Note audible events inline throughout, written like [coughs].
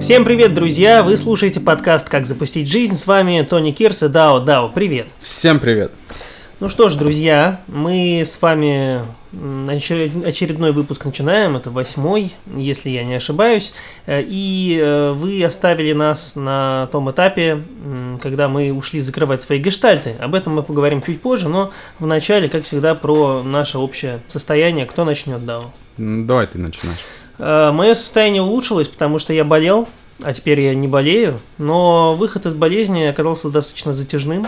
Всем привет, друзья! Вы слушаете подкаст «Как запустить жизнь». С вами Тони Кирс и Дао Дао. Привет! Всем привет! Ну что ж, друзья, мы с вами очередной выпуск начинаем, это восьмой, если я не ошибаюсь, э, и э, вы оставили нас на том этапе, когда мы ушли закрывать свои гештальты. Об этом мы поговорим чуть позже, но вначале, как всегда, про наше общее состояние. Кто начнет, Дао? Давай ты начинаешь. Э, Мое состояние улучшилось, потому что я болел, а теперь я не болею, но выход из болезни оказался достаточно затяжным.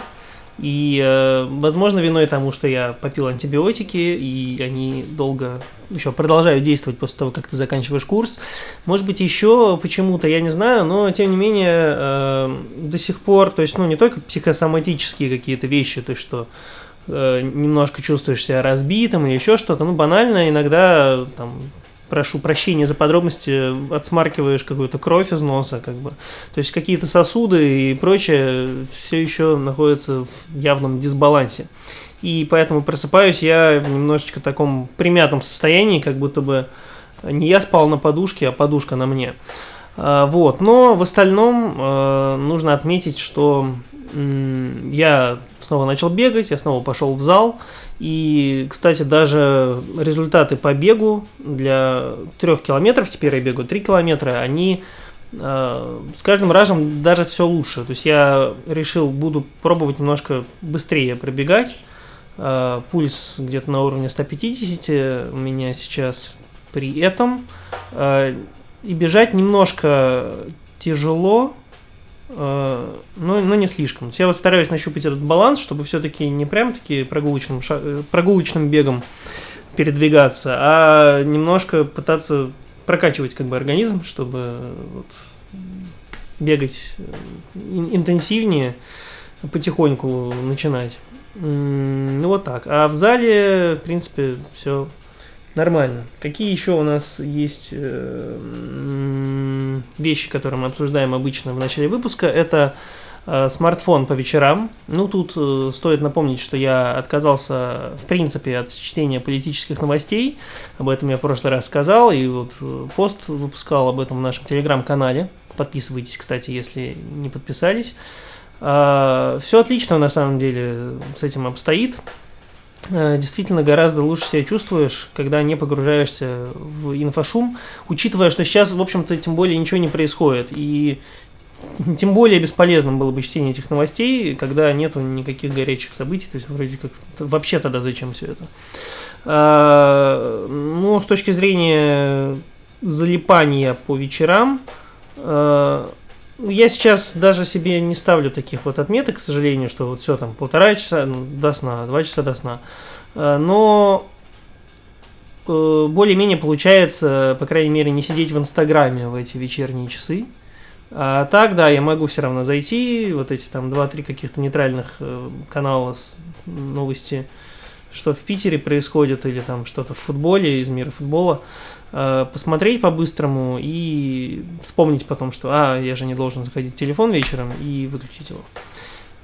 И, э, возможно, виной тому, что я попил антибиотики, и они долго еще продолжают действовать после того, как ты заканчиваешь курс. Может быть, еще почему-то, я не знаю, но, тем не менее, э, до сих пор, то есть, ну, не только психосоматические какие-то вещи, то есть, что немножко чувствуешь себя разбитым или еще что-то, ну, банально иногда там прошу прощения за подробности, отсмаркиваешь какую-то кровь из носа, как бы. То есть какие-то сосуды и прочее все еще находятся в явном дисбалансе. И поэтому просыпаюсь я в немножечко таком примятом состоянии, как будто бы не я спал на подушке, а подушка на мне. А, вот, но в остальном э, нужно отметить, что я снова начал бегать, я снова пошел в зал. И, кстати, даже результаты по бегу для трех километров, теперь я бегу три километра, они э, с каждым разом даже все лучше. То есть я решил, буду пробовать немножко быстрее пробегать. Э, пульс где-то на уровне 150 у меня сейчас при этом. Э, и бежать немножко тяжело, но, но не слишком. Я вот стараюсь нащупать этот баланс, чтобы все-таки не прям таки прогулочным, э, прогулочным бегом передвигаться, а немножко пытаться прокачивать как бы организм, чтобы вот, бегать э, интенсивнее, потихоньку начинать. Ну вот так. А в зале, в принципе, все Нормально. Какие еще у нас есть э, вещи, которые мы обсуждаем обычно в начале выпуска? Это э, смартфон по вечерам. Ну, тут э, стоит напомнить, что я отказался, в принципе, от чтения политических новостей. Об этом я в прошлый раз сказал, и вот пост выпускал об этом в нашем телеграм-канале. Подписывайтесь, кстати, если не подписались. Все отлично, на самом деле, с этим обстоит. Э, действительно гораздо лучше себя чувствуешь, когда не погружаешься в инфошум, учитывая, что сейчас, в общем-то, тем более ничего не происходит, и тем более бесполезным было бы чтение этих новостей, когда нету никаких горячих событий, то есть вроде как вообще тогда зачем все это. А, ну, с точки зрения залипания по вечерам, а, я сейчас даже себе не ставлю таких вот отметок, к сожалению, что вот все там полтора часа ну, до сна, два часа до сна. Э, но э, более-менее получается, по крайней мере, не сидеть в Инстаграме в эти вечерние часы. А так, да, я могу все равно зайти, вот эти там два-три каких-то нейтральных э, канала с новости, что в Питере происходит, или там что-то в футболе, из мира футбола, посмотреть по-быстрому и вспомнить потом, что а, я же не должен заходить в телефон вечером и выключить его.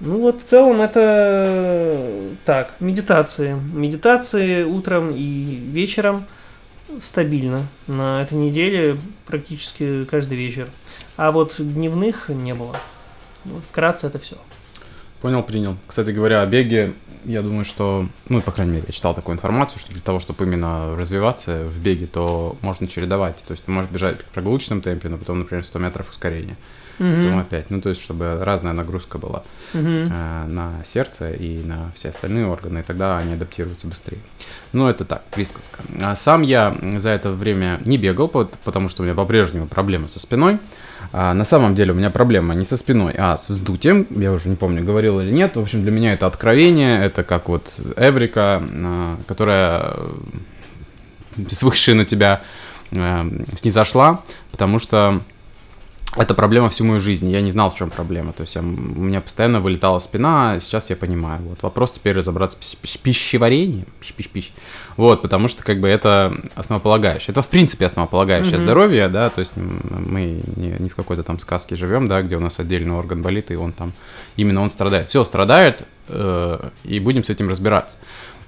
Ну вот в целом это так, медитации. Медитации утром и вечером стабильно. На этой неделе практически каждый вечер. А вот дневных не было. Вот вкратце это все. Понял, принял. Кстати говоря, о беге я думаю, что, ну, по крайней мере, я читал такую информацию, что для того, чтобы именно развиваться в беге, то можно чередовать. То есть ты можешь бежать в прогулочном темпе, но потом, например, 100 метров ускорения. Mm-hmm. Потом опять. Ну, то есть, чтобы разная нагрузка была mm-hmm. э, на сердце и на все остальные органы, и тогда они адаптируются быстрее. Ну, это так, присказка. А сам я за это время не бегал, потому что у меня по-прежнему проблемы со спиной. А, на самом деле у меня проблема не со спиной, а с вздутием. Я уже не помню, говорил или нет. В общем, для меня это откровение. Это как вот Эврика, а, которая [laughs] свыше на тебя а, снизошла, потому что это проблема всю мою жизнь. Я не знал, в чем проблема. То есть я, у меня постоянно вылетала спина, а сейчас я понимаю. Вот вопрос теперь разобраться с пищеварением. Пищ, пищ, пищ. Вот, потому что как бы это основополагающее. Это в принципе основополагающее mm-hmm. здоровье, да, то есть мы не, не в какой-то там сказке живем, да, где у нас отдельный орган болит, и он там, именно он страдает. Все, страдает, э, и будем с этим разбираться.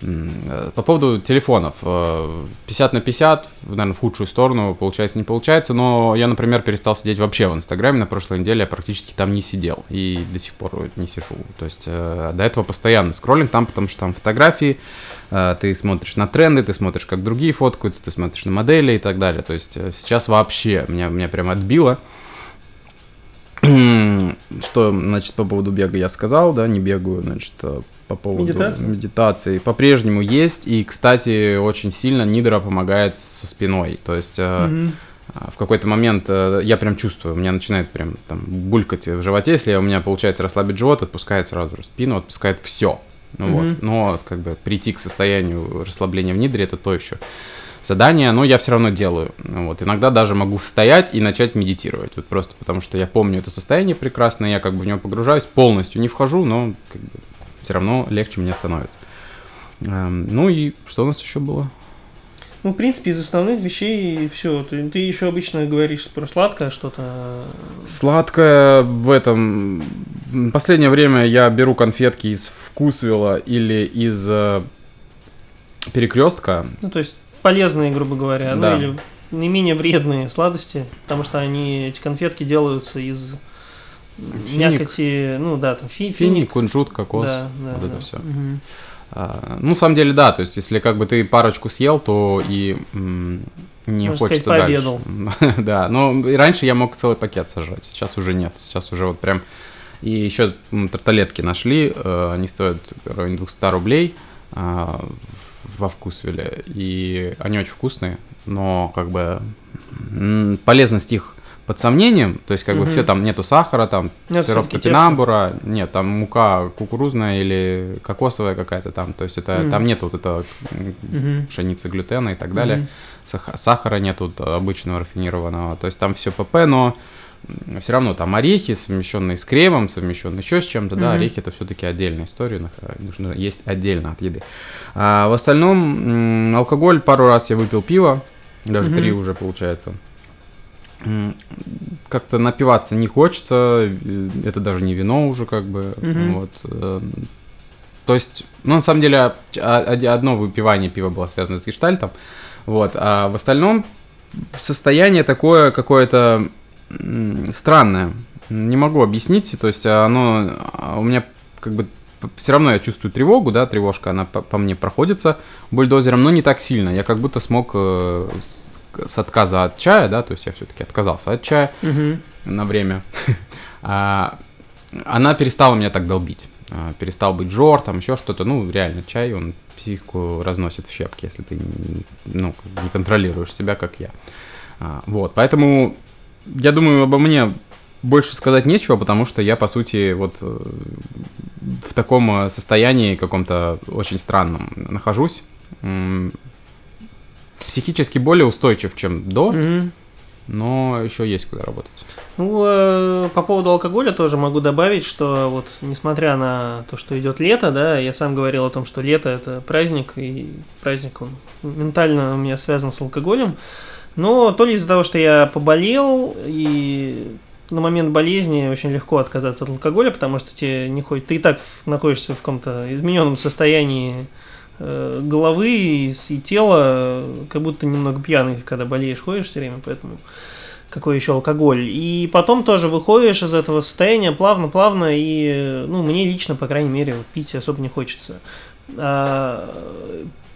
Э, по поводу телефонов. 50 на 50, наверное, в худшую сторону, получается, не получается, но я, например, перестал сидеть вообще в Инстаграме, на прошлой неделе я практически там не сидел, и до сих пор не сижу. То есть до этого постоянно скроллинг там, потому что там фотографии, ты смотришь на тренды, ты смотришь, как другие фоткаются, ты смотришь на модели и так далее. То есть сейчас вообще меня, меня прям отбило. [clears throat] Что, значит, по поводу бега я сказал, да, не бегаю, значит, э, по поводу медитации, медитации. По-прежнему есть, и, кстати, очень сильно Нидра помогает со спиной, то есть угу. в какой-то момент я прям чувствую, у меня начинает прям там булькать в животе, если у меня получается расслабить живот, отпускает сразу же спину, отпускает все, ну угу. вот, но как бы прийти к состоянию расслабления в Нидре это то еще задание, но я все равно делаю. Вот. Иногда даже могу стоять и начать медитировать. Вот просто потому что я помню это состояние прекрасно, я как бы в него погружаюсь, полностью не вхожу, но как бы, все равно легче мне становится. Эм, ну и что у нас еще было? Ну, в принципе, из основных вещей все. Ты, ты еще обычно говоришь про сладкое что-то. Сладкое в этом... Последнее время я беру конфетки из вкусвилла или из э, перекрестка. Ну, то есть полезные, грубо говоря, ну, да. ну или не менее вредные сладости, потому что они, эти конфетки делаются из финик. мякоти, ну да, там фи, финик, финик, кунжут, кокос, да, да, вот да. это все. Угу. А, ну, на самом деле, да, то есть, если как бы ты парочку съел, то и не Можно хочется сказать, дальше. [laughs] да, но раньше я мог целый пакет сожрать, сейчас уже нет, сейчас уже вот прям... И еще тарталетки нашли, э, они стоят в районе 200 рублей, а, во вкусвиле, и они очень вкусные, но как бы полезность их под сомнением, то есть как угу. бы все там нету сахара, там нет, сироп топинамбура, нет, там мука кукурузная или кокосовая какая-то там, то есть это угу. там нет вот этого угу. пшеницы, глютена и так далее, угу. сахара нету обычного рафинированного, то есть там все ПП, но все равно там орехи, совмещенные с кремом, совмещенные еще с чем-то, mm-hmm. да, орехи это все-таки отдельная история, нужно есть отдельно от еды. А в остальном алкоголь пару раз я выпил пиво, даже mm-hmm. три уже получается. Как-то напиваться не хочется, э, это даже не вино уже как бы, mm-hmm. вот. Э, то есть, ну на самом деле одно выпивание пива было связано с гештальтом, вот, а в остальном состояние такое какое-то странное. Не могу объяснить, то есть оно а у меня как бы все равно я чувствую тревогу, да, тревожка, она по, по мне проходится бульдозером, но не так сильно. Я как будто смог э, с, с отказа от чая, да, то есть я все-таки отказался от чая угу. на время. [laughs] а, она перестала меня так долбить. А, перестал быть жор, там еще что-то. Ну, реально, чай, он психику разносит в щепки, если ты ну, не контролируешь себя, как я. А, вот, поэтому я думаю, обо мне больше сказать нечего, потому что я, по сути, вот э, в таком э, состоянии каком-то очень странном нахожусь. Психически более устойчив, чем до, mm-hmm. но еще есть куда работать. Ну, э, по поводу алкоголя тоже могу добавить, что вот несмотря на то, что идет лето, да, я сам говорил о том, что лето это праздник, и праздник он ментально у меня связан с алкоголем. Но то ли из-за того, что я поболел, и на момент болезни очень легко отказаться от алкоголя, потому что тебе не ходит, ты и так находишься в каком-то измененном состоянии э, головы и, тела, как будто немного пьяный, когда болеешь, ходишь все время, поэтому какой еще алкоголь. И потом тоже выходишь из этого состояния плавно-плавно, и, ну, мне лично, по крайней мере, пить особо не хочется. А,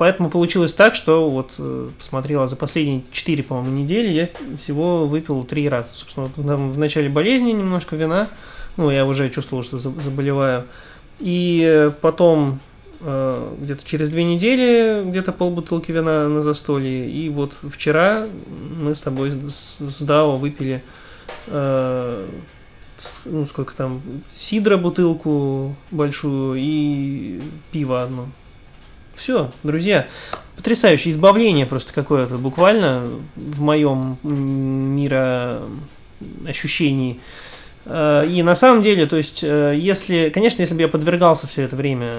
Поэтому получилось так, что вот э, посмотрела за последние 4, по-моему, недели, я всего выпил 3 раза. Собственно, в начале болезни немножко вина, ну, я уже чувствовал, что заболеваю. И потом э, где-то через две недели где-то полбутылки вина на застолье. И вот вчера мы с тобой с Дао выпили э, ну, сколько там, сидра бутылку большую и пиво одно. Все, друзья, потрясающее избавление просто какое-то, буквально в моем мироощущении. Э, и на самом деле, то есть, э, если, конечно, если бы я подвергался все это время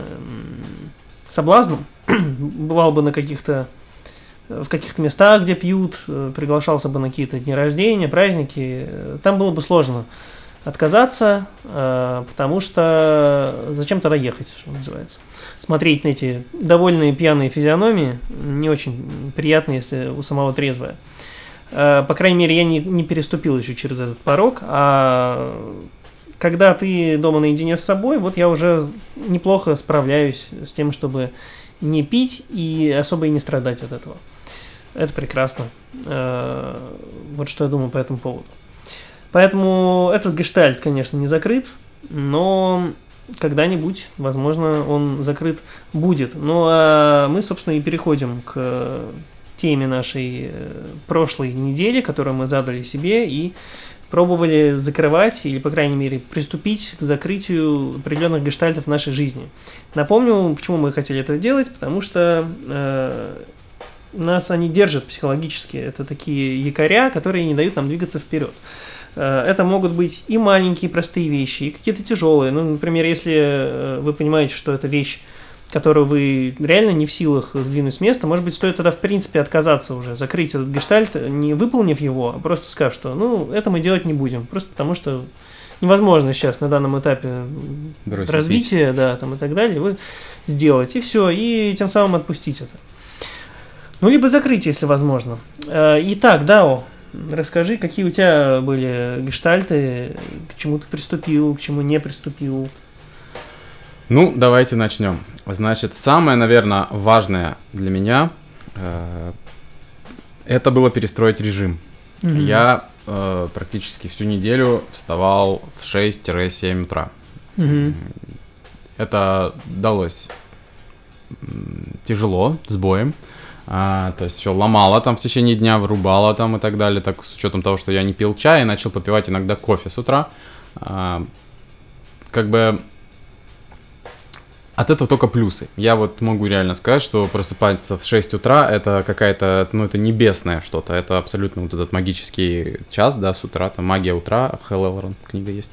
соблазну, [coughs] бывал бы на каких-то в каких-то местах, где пьют, э, приглашался бы на какие-то дни рождения, праздники, там было бы сложно отказаться, э, потому что зачем тогда ехать, что называется. Смотреть на эти довольные пьяные физиономии не очень приятно, если у самого трезвая. Э, по крайней мере, я не, не переступил еще через этот порог, а когда ты дома наедине с собой, вот я уже неплохо справляюсь с тем, чтобы не пить и особо и не страдать от этого. Это прекрасно. Э, вот что я думаю по этому поводу. Поэтому этот гештальт, конечно, не закрыт, но когда-нибудь, возможно, он закрыт будет. Ну а мы, собственно, и переходим к теме нашей э, прошлой недели, которую мы задали себе и пробовали закрывать или, по крайней мере, приступить к закрытию определенных гештальтов в нашей жизни. Напомню, почему мы хотели это делать, потому что э, нас они держат психологически. Это такие якоря, которые не дают нам двигаться вперед. Э, это могут быть и маленькие простые вещи, и какие-то тяжелые. Ну, например, если э, вы понимаете, что это вещь, которую вы реально не в силах сдвинуть с места, может быть, стоит тогда в принципе отказаться уже, закрыть этот гештальт, не выполнив его, а просто сказав, что ну, это мы делать не будем, просто потому что невозможно сейчас на данном этапе Бросить развития, пить. да, там и так далее, вы сделать, и все, и тем самым отпустить это. Ну, либо закрыть, если возможно. Э, итак, Дао, расскажи, какие у тебя были гештальты, к чему ты приступил, к чему не приступил. Ну, давайте начнем. Значит, самое, наверное, важное для меня э, это было перестроить режим. Mm-hmm. Я э, практически всю неделю вставал в 6-7 утра. Mm-hmm. Это далось тяжело, с боем. А, то есть еще ломала там в течение дня, вырубала там и так далее, так с учетом того, что я не пил чай, и начал попивать иногда кофе с утра. А, как бы от этого только плюсы. Я вот могу реально сказать, что просыпаться в 6 утра это какая-то, ну это небесное что-то, это абсолютно вот этот магический час, да, с утра, там магия утра, Хелл Элрон книга есть.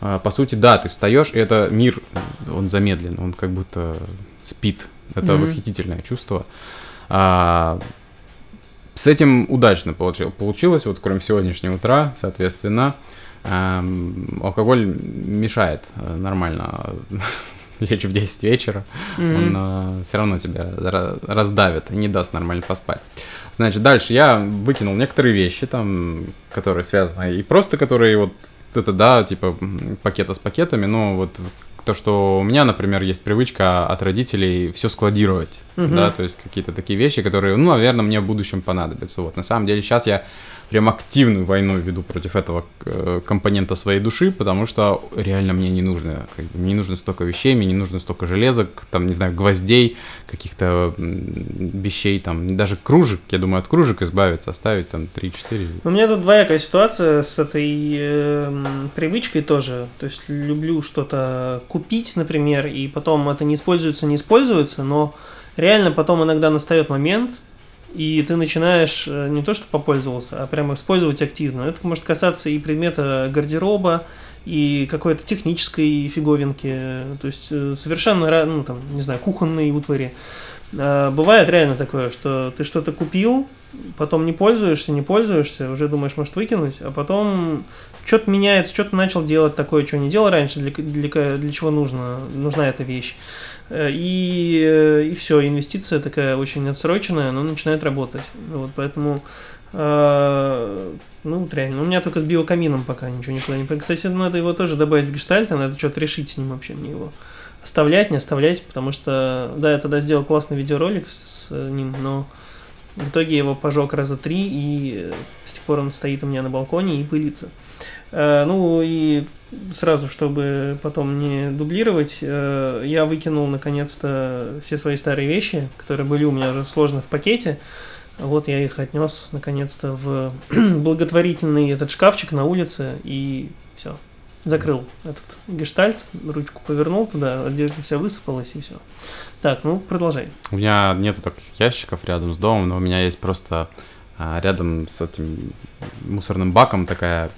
А, по сути, да, ты встаешь, и это мир, он замедлен, он как будто спит. Это mm-hmm. восхитительное чувство. А, с этим удачно получил, получилось, вот кроме сегодняшнего утра, соответственно, а, алкоголь мешает э, нормально [laughs] лечь в 10 вечера, mm-hmm. он а, все равно тебя раздавит и не даст нормально поспать. Значит, дальше я выкинул некоторые вещи там, которые связаны, и просто которые вот это, да, типа пакета с пакетами, но вот то, что у меня, например, есть привычка от родителей все складировать, угу. да, то есть какие-то такие вещи, которые, ну, наверное, мне в будущем понадобятся. Вот, на самом деле сейчас я прям активную войну веду против этого э, компонента своей души, потому что реально мне не нужно, как бы, мне не нужно столько вещей, мне не нужно столько железок, там, не знаю, гвоздей, каких-то вещей, там, даже кружек, я думаю, от кружек избавиться, оставить там 3-4. У меня тут двоякая ситуация с этой э, привычкой тоже, то есть люблю что-то купить, например, и потом это не используется, не используется, но реально потом иногда настает момент, и ты начинаешь э, не то что попользовался, а прямо использовать активно. Это может касаться и предмета гардероба, и какой-то технической фиговинки, то есть э, совершенно, ну, там, не знаю, кухонной утвари. А, бывает реально такое, что ты что-то купил, потом не пользуешься, не пользуешься, уже думаешь, может выкинуть, а потом что-то меняется, что-то начал делать такое, что не делал раньше, для, для, для чего нужно, нужна эта вещь. Э, и, э, и все, инвестиция такая очень отсроченная, но начинает работать. Вот, поэтому, э, ну, реально, у меня только с биокамином пока ничего не планирую. Кстати, надо его тоже добавить в гештальт, надо что-то решить с ним вообще мне его. Оставлять, не оставлять, потому что, да, я тогда сделал классный видеоролик с, с ним, но в итоге его пожег раза три, и с тех пор он стоит у меня на балконе и пылится. Э, ну и сразу, чтобы потом не дублировать, э, я выкинул наконец-то все свои старые вещи, которые были у меня уже сложно в пакете. Вот я их отнес наконец-то в [clears throat] благотворительный этот шкафчик на улице и все. Закрыл этот гештальт, ручку повернул туда, одежда вся высыпалась и все. Так, ну продолжай. У меня нету таких ящиков рядом с домом, но у меня есть просто а, рядом с этим мусорным баком такая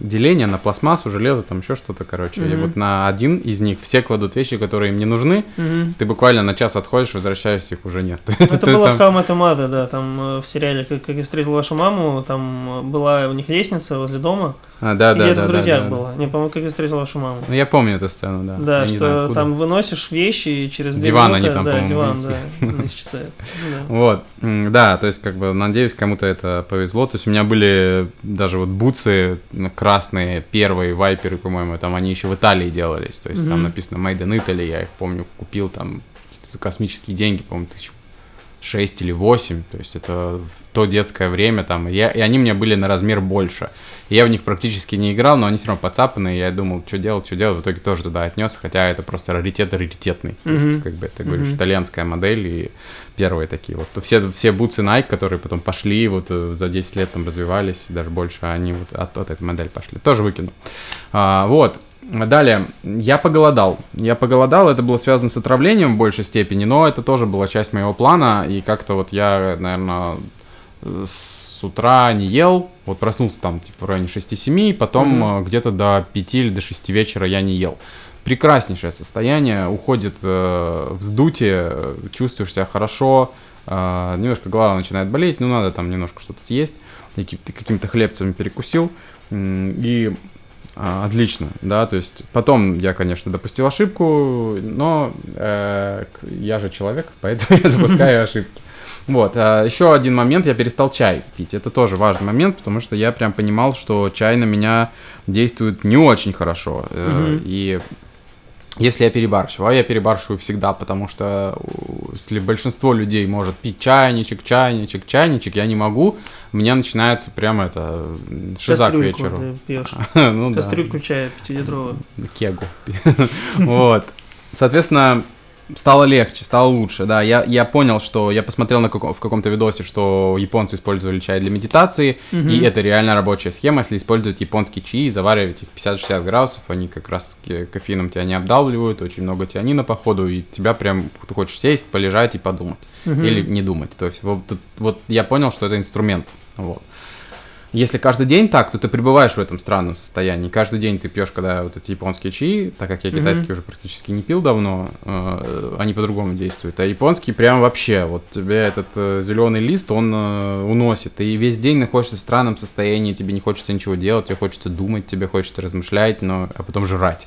деление на пластмассу, железо, там еще что-то, короче. И Мгм. вот на один из них все кладут вещи, которые им не нужны. Мгм. Ты буквально на час отходишь, возвращаешься, их уже нет. Есть Это [laughs] было там- в Mother, да, там э, в сериале как, «Как я встретил вашу маму», там э, была у них лестница возле дома, А, да, или да, это да, в да, «Друзьях» да, да. было, не, по-моему, «Как я встретил вашу маму». Ну, я помню эту сцену, да. Да, Я что знаю, там выносишь вещи и через Диван они минуты, там, да, диван, вынесли. да, [laughs] исчезает. Да. [laughs] Вот, да, то есть, как бы, надеюсь, кому-то это повезло. То есть, у меня были даже вот бутсы м, красные, первые, вайперы, по-моему, там они еще в Италии делались. То есть, там Мгм. написано Made in Italy, я их помню, купил там за космические деньги, по-моему, тысяч шесть или восемь, то есть это в то детское время там, я, и они мне были на размер больше. И я в них практически не играл, но они все равно подцапанные, и я думал, что делать, что делать, в итоге тоже туда отнес, хотя это просто раритет раритетный. То есть, как бы, ты говоришь, Мгм. итальянская модель, и первые такие вот. Все, все бутсы Nike, которые потом пошли, вот э, за 10 лет там развивались, даже больше, они вот от, от этой модели пошли. Тоже выкину. А, вот. Далее, я поголодал. Я поголодал, это было связано с отравлением в большей степени, но это тоже была часть моего плана, и как-то вот я, наверное, с утра не ел, вот проснулся там типа в районе 6-7, потом э, где-то до 5 или до 6 вечера я не ел. Прекраснейшее состояние, уходит э, вздутие, э, чувствуешь себя хорошо, э, немножко голова начинает болеть, ну надо там немножко что-то съесть, каким-то хлебцем перекусил, и а, отлично, да, то есть потом я, конечно, допустил ошибку, но э, я же человек, [laughs] поэтому я допускаю [laughs] ошибки. Вот, а еще один момент, я перестал чай пить, это тоже важный момент, потому что я прям понимал, что чай на меня действует не очень хорошо, э, Мгм. и если я перебарщиваю, а я перебарщиваю всегда, потому что если большинство людей может пить чайничек, чайничек, чайничек, я не могу, у меня начинается прямо это шиза к Кастрюльку вечеру. ты пьешь. [laughs] Ну да. Кастрюльку чая пятилитровую. Кегу. [laughs] Вот. Соответственно, стало легче, стало лучше, да. Я, я понял, что я посмотрел на каком- в каком-то видосе, что японцы использовали чай для медитации, и Мгм. это реально рабочая схема, если использовать японский чаи, заваривать их 50-60 градусов, они как раз кофеином тебя не обдавливают, очень много тианина по ходу, и тебя прям, ты хочешь сесть, полежать и подумать, Мгм. или не думать. То есть вот, вот я понял, что это инструмент, вот. Если каждый день так, то ты пребываешь в этом странном состоянии. Каждый день ты пьешь, когда вот эти японские чаи, так как я Мгм. китайские уже практически не пил давно, э, они по-другому действуют. А японские прям вообще, вот тебе этот зеленый лист, он э, уносит. Ты весь день находишься в странном состоянии, тебе не хочется ничего делать, тебе хочется думать, тебе хочется размышлять, но, а потом жрать.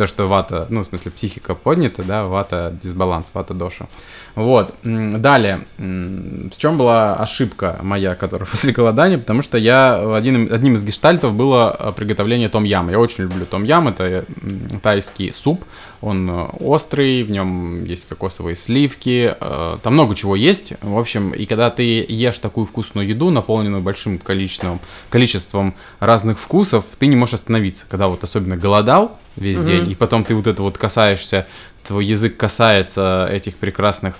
Потому что вата, ну, в смысле, психика поднята, да, вата дисбаланс, вата доша. Вот. Далее. В чем была ошибка моя, которая [laughs] после голодания? Потому что я один, одним из гештальтов было э, приготовление том яма. Я очень люблю том ям. Это м, тайский суп. Он э, острый, в нем есть кокосовые сливки. э, Там много чего есть. В общем, и когда ты ешь такую вкусную еду, наполненную большим количеством, количеством разных вкусов, ты не можешь остановиться. Когда вот особенно голодал весь день, и потом ты вот это вот касаешься, твой язык касается этих прекрасных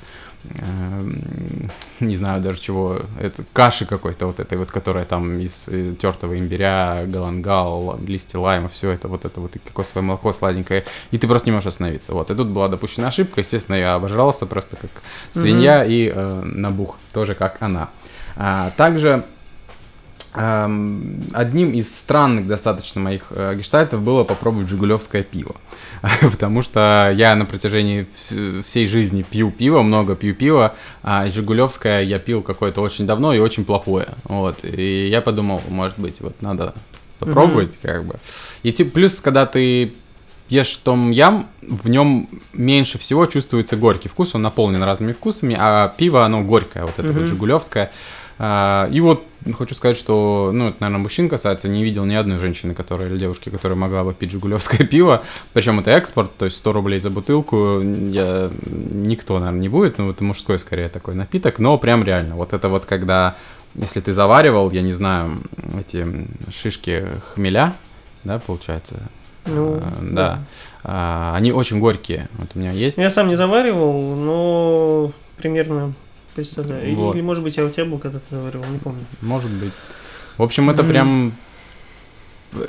эм, не знаю даже чего, это каши какой-то вот этой вот, которая там из э, тертого имбиря, галангал, листья лайма, все это вот это вот и кокосовое молоко сладенькое, и ты просто не можешь остановиться. Вот, и тут была допущена ошибка, естественно, я обожрался просто как свинья и э, набух, тоже как она. А, также Одним из странных достаточно моих э, гештальтов было попробовать жигулевское пиво. [laughs] Потому что я на протяжении вс- всей жизни пью пиво, много пью пиво, а жигулевское я пил какое-то очень давно и очень плохое. Вот. И я подумал, может быть, вот надо попробовать, как бы. И типа, плюс, когда ты ешь том ям, в нем меньше всего чувствуется горький вкус, он наполнен разными вкусами, а пиво, оно горькое, вот это Мгм. вот жигулевское. А, И вот хочу сказать, что, ну, это, наверное, мужчин касается, не видел ни одной женщины, которая, или девушки, которая могла бы пить жигулевское [laughs] пиво, причем это экспорт, то есть 100 рублей за бутылку, я, никто, наверное, не будет, ну, это мужской, скорее, такой напиток, но прям реально, вот это вот когда, если ты заваривал, я не знаю, эти шишки хмеля, да, получается, Ну, А, да, А, они очень горькие, вот у меня есть. Я сам не заваривал, но примерно представляю. Или, Вот. или, может быть, я у тебя был, когда ты заваривал, не помню. Может быть. В общем, это Мгм. прям...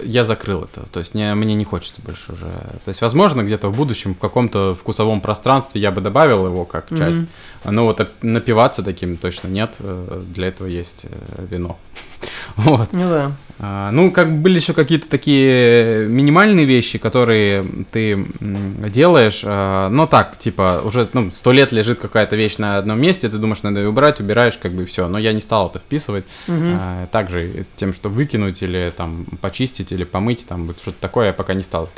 Я закрыл это. То есть мне, мне не хочется больше уже. То есть, возможно, где-то в будущем в каком-то вкусовом пространстве я бы добавил его как часть. Но вот напиваться таким точно нет. Э, Для этого есть э, вино. [laughs] Вот. Ну да. А, ну, как бы были еще какие-то такие минимальные вещи, которые ты делаешь, а, но так, типа, уже ну, сто лет лежит какая-то вещь на одном месте, ты думаешь, надо ее убрать, убираешь, как бы все. Но я не стал это вписывать. Мгм. А, также с тем, что выкинуть или там почистить или помыть, там что-то такое, я пока не стал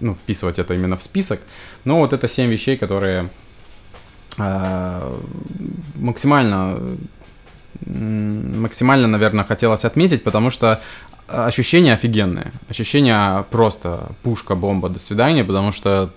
ну, вписывать это именно в список. Но вот это семь вещей, которые а, максимально максимально, наверное, хотелось отметить, потому что ощущения офигенные. Ощущения просто пушка, бомба, до свидания, потому что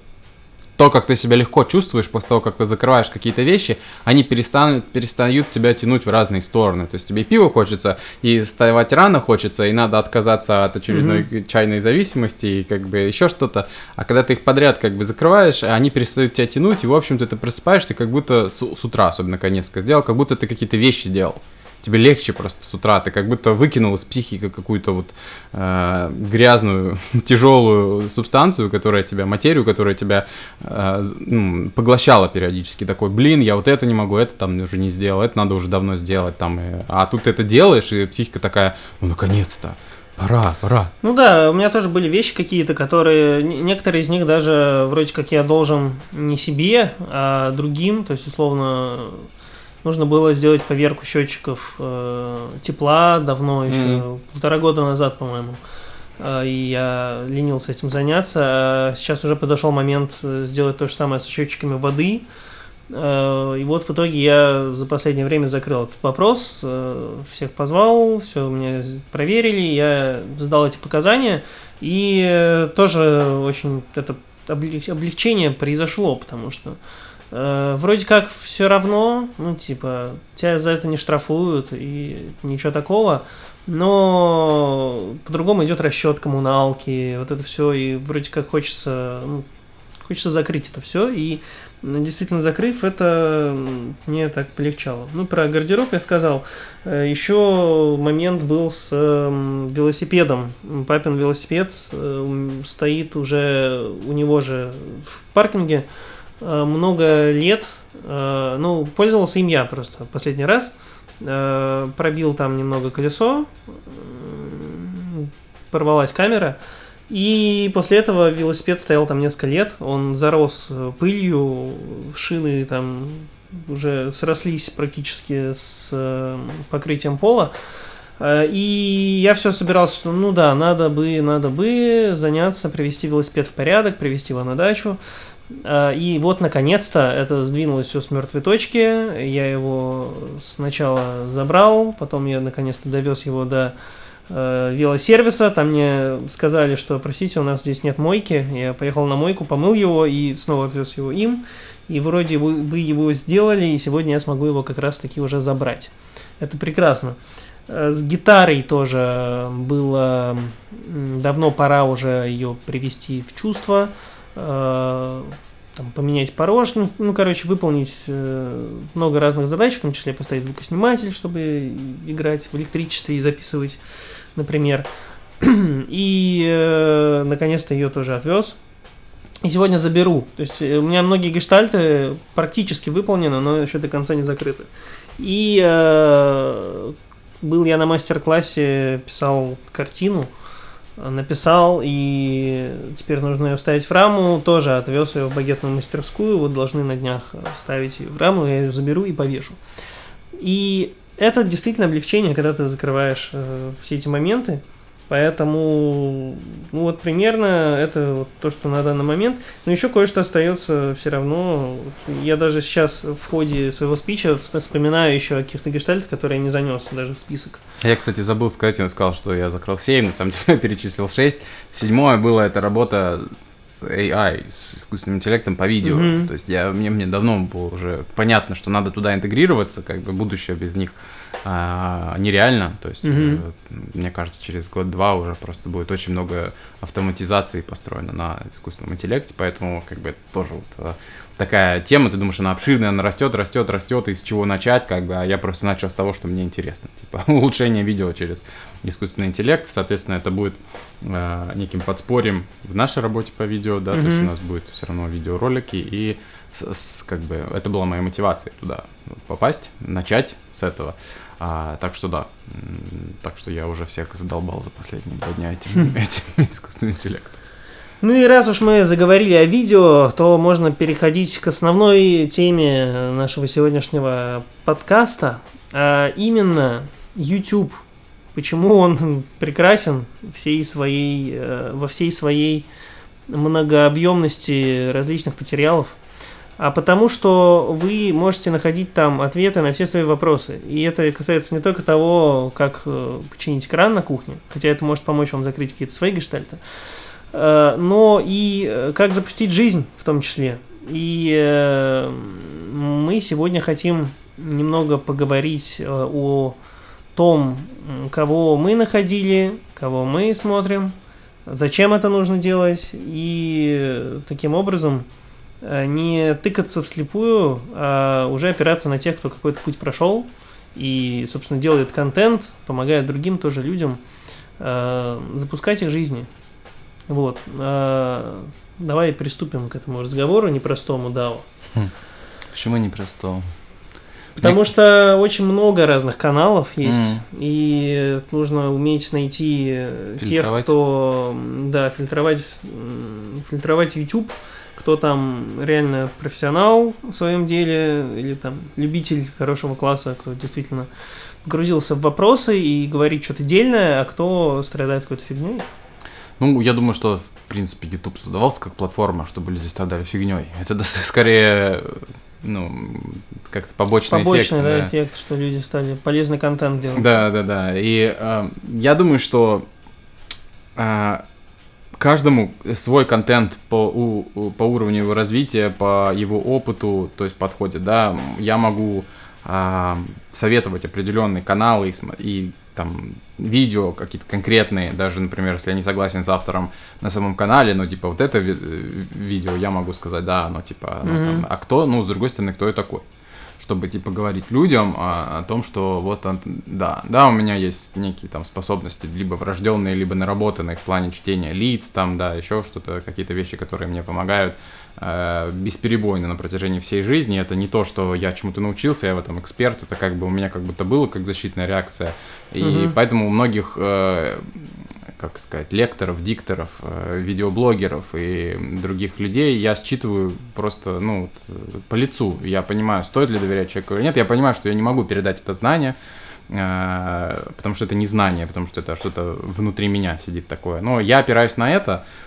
то, как ты себя легко чувствуешь после того, как ты закрываешь какие-то вещи, они перестанут, перестают тебя тянуть в разные стороны. То есть тебе и пиво хочется, и вставать рано хочется, и надо отказаться от очередной чайной зависимости, и как бы еще что-то. А когда ты их подряд как бы закрываешь, они перестают тебя тянуть, и, в общем-то, ты просыпаешься как будто с, с утра, особенно конец сделал, как будто ты какие-то вещи делал. Тебе легче просто с утра, ты как будто выкинул из психики какую-то вот э, грязную, [laughs] тяжелую субстанцию, которая тебя, материю, которая тебя э, ну, поглощала периодически. Такой, блин, я вот это не могу, это там уже не сделал, это надо уже давно сделать. Там, и- А тут ты это делаешь, и психика такая, ну наконец-то, пора, пора. Ну да, у меня тоже были вещи какие-то, которые... Некоторые из них даже вроде как я должен не себе, а другим. То есть, условно, нужно было сделать поверку счетчиков э, тепла давно, еще Мгм. полтора года назад, по-моему. Э, И я ленился этим заняться. А сейчас уже подошел момент э, сделать то же самое с счетчиками воды. Э, И вот в итоге я за последнее время закрыл этот вопрос, э, всех позвал, все мне з- проверили, я сдал эти показания, и тоже очень это облег- облегчение произошло, потому что э, вроде как все равно, ну типа тебя за это не штрафуют и ничего такого, но по-другому идет расчет коммуналки, вот это все, и вроде как хочется, ну, хочется закрыть это все, и действительно закрыв это, мне так полегчало. Ну, про гардероб я сказал. Еще момент был с велосипедом. Папин велосипед э, стоит уже у него же в паркинге э, много лет. Э, Ну, пользовался им я просто последний раз. Э, Пробил там немного колесо, порвалась камера. И после этого велосипед стоял там несколько лет, он зарос э, пылью, шины там уже срослись практически с э, покрытием пола. Э, И я все собирался, что ну да, надо бы, надо бы заняться, привести велосипед в порядок, привести его на дачу. Э, И вот, наконец-то, это сдвинулось все с мертвой точки. Я его сначала забрал, потом я, наконец-то, довез его до э, велосервиса. Там мне сказали, что, простите, у нас здесь нет мойки. Я поехал на мойку, помыл его и снова отвез его им. И вроде бы его сделали, и сегодня я смогу его как раз-таки уже забрать. Это прекрасно. Э, С гитарой тоже было м, давно пора уже ее привести в чувство, э, там, поменять порожник, ну, короче, выполнить э, много разных задач, в том числе поставить звукосниматель, чтобы играть в электричестве и записывать, например. [clears throat] И э, наконец-то ее тоже отвез. И сегодня заберу. То есть э, у меня многие гештальты практически выполнены, но еще до конца не закрыты. И э, был я на мастер-классе, писал картину, написал, и теперь нужно ее вставить в раму. Тоже отвез ее в багетную мастерскую. Вот должны на днях вставить ее в раму, я ее заберу и повешу. И это действительно облегчение, когда ты закрываешь э, все эти моменты. Поэтому, ну вот примерно это вот то, что на данный момент. Но еще кое-что остается все равно. Я даже сейчас в ходе своего спича вспоминаю еще о каких-то гештальтах, которые я не занес даже в список. Я, кстати, забыл сказать, я сказал, что я закрыл 7, на самом деле я [laughs] перечислил 6. Седьмое было это работа с AI, с искусственным интеллектом по видео. Мгм. То есть я, мне, мне давно было уже понятно, что надо туда интегрироваться, как бы будущее без них а, нереально. То есть, э, мне кажется, через год-два уже просто будет очень много автоматизации построено на искусственном интеллекте, поэтому как бы это тоже вот э, такая тема, ты думаешь, она обширная, она растет, растет, растет, и с чего начать, как бы, а я просто начал с того, что мне интересно, типа [laughs] улучшение видео через искусственный интеллект, соответственно, это будет э, неким подспорьем в нашей работе по видео, да, то есть у нас будет все равно видеоролики, и с- с- как бы это была моя мотивация туда попасть, начать с этого. А, так что да, так что я уже всех задолбал за последние два дня этим, [laughs] этим искусственным интеллектом. Ну и раз уж мы заговорили о видео, то можно переходить к основной теме нашего сегодняшнего подкаста, а именно YouTube. Почему он прекрасен всей своей, э, во всей своей многообъемности различных материалов – а потому что вы можете находить там ответы на все свои вопросы. И это касается не только того, как э, починить кран на кухне, хотя это может помочь вам закрыть какие-то свои гештальты, но и э, как запустить жизнь в том числе. И мы сегодня хотим немного поговорить о том, кого мы находили, кого мы смотрим, зачем это нужно делать, и таким образом Э, не тыкаться вслепую, а уже опираться на тех, кто какой-то путь прошел и, собственно, делает контент, помогает другим тоже людям э, запускать их жизни. Вот. Э, давай приступим к этому разговору непростому, Дао. Хм. Почему непростому? Потому что очень много разных каналов есть, mm. и нужно уметь найти фильтровать. тех, кто да, фильтровать, фильтровать YouTube, кто там реально профессионал в своем деле, или там любитель хорошего класса, кто действительно погрузился в вопросы и говорит что-то дельное, а кто страдает какой-то фигней. Ну, я думаю, что, в принципе, YouTube создавался как платформа, чтобы люди страдали фигней. Это [laughs] скорее, ну, как-то побочный, побочный эффект. Побочный, да, да, эффект, что люди стали полезный контент делать. Да, да, да. И э, я думаю, что э, каждому свой контент по, у, по уровню его развития, по его опыту, то есть подходит, да, я могу а, советовать определенные каналы и, и там видео какие-то конкретные, даже, например, если я не согласен с автором на самом канале, но типа вот это ви- видео я могу сказать, да, но типа, ну, mm-hmm. там, а кто, ну, с другой стороны, кто я такой? чтобы типа говорить людям о, о том, что вот да, да, у меня есть некие там способности, либо врожденные, либо наработанные в плане чтения лиц, там, да, еще что-то, какие-то вещи, которые мне помогают э, бесперебойно на протяжении всей жизни. Это не то, что я чему-то научился, я в этом эксперт, это как бы у меня как будто было как защитная реакция. И угу. поэтому у многих э, как сказать, лекторов, дикторов, э, видеоблогеров и других людей я считываю просто, ну, по лицу. Я понимаю, стоит ли доверять человеку или нет. Я понимаю, что я не могу передать это знание, э, потому что это не знание, потому что это что-то внутри меня сидит такое. Но я опираюсь на это, э,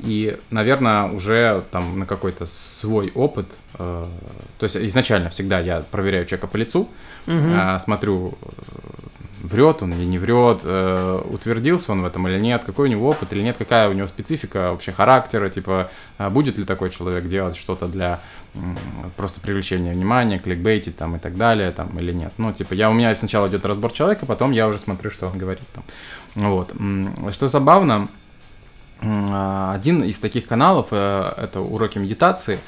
и, наверное, уже там на какой-то свой опыт, то есть изначально всегда я проверяю человека по лицу, угу. смотрю врет он или не врет, э, утвердился он в этом или нет, какой у него опыт или нет, какая у него специфика вообще характера, типа, э, будет ли такой человек делать что-то для э, просто привлечения внимания, кликбейтить там и так далее, там, или нет. Ну, типа, я, у меня сначала идет разбор человека, потом я уже смотрю, что он говорит там. Вот. Что забавно, один из таких каналов, э, это уроки медитации,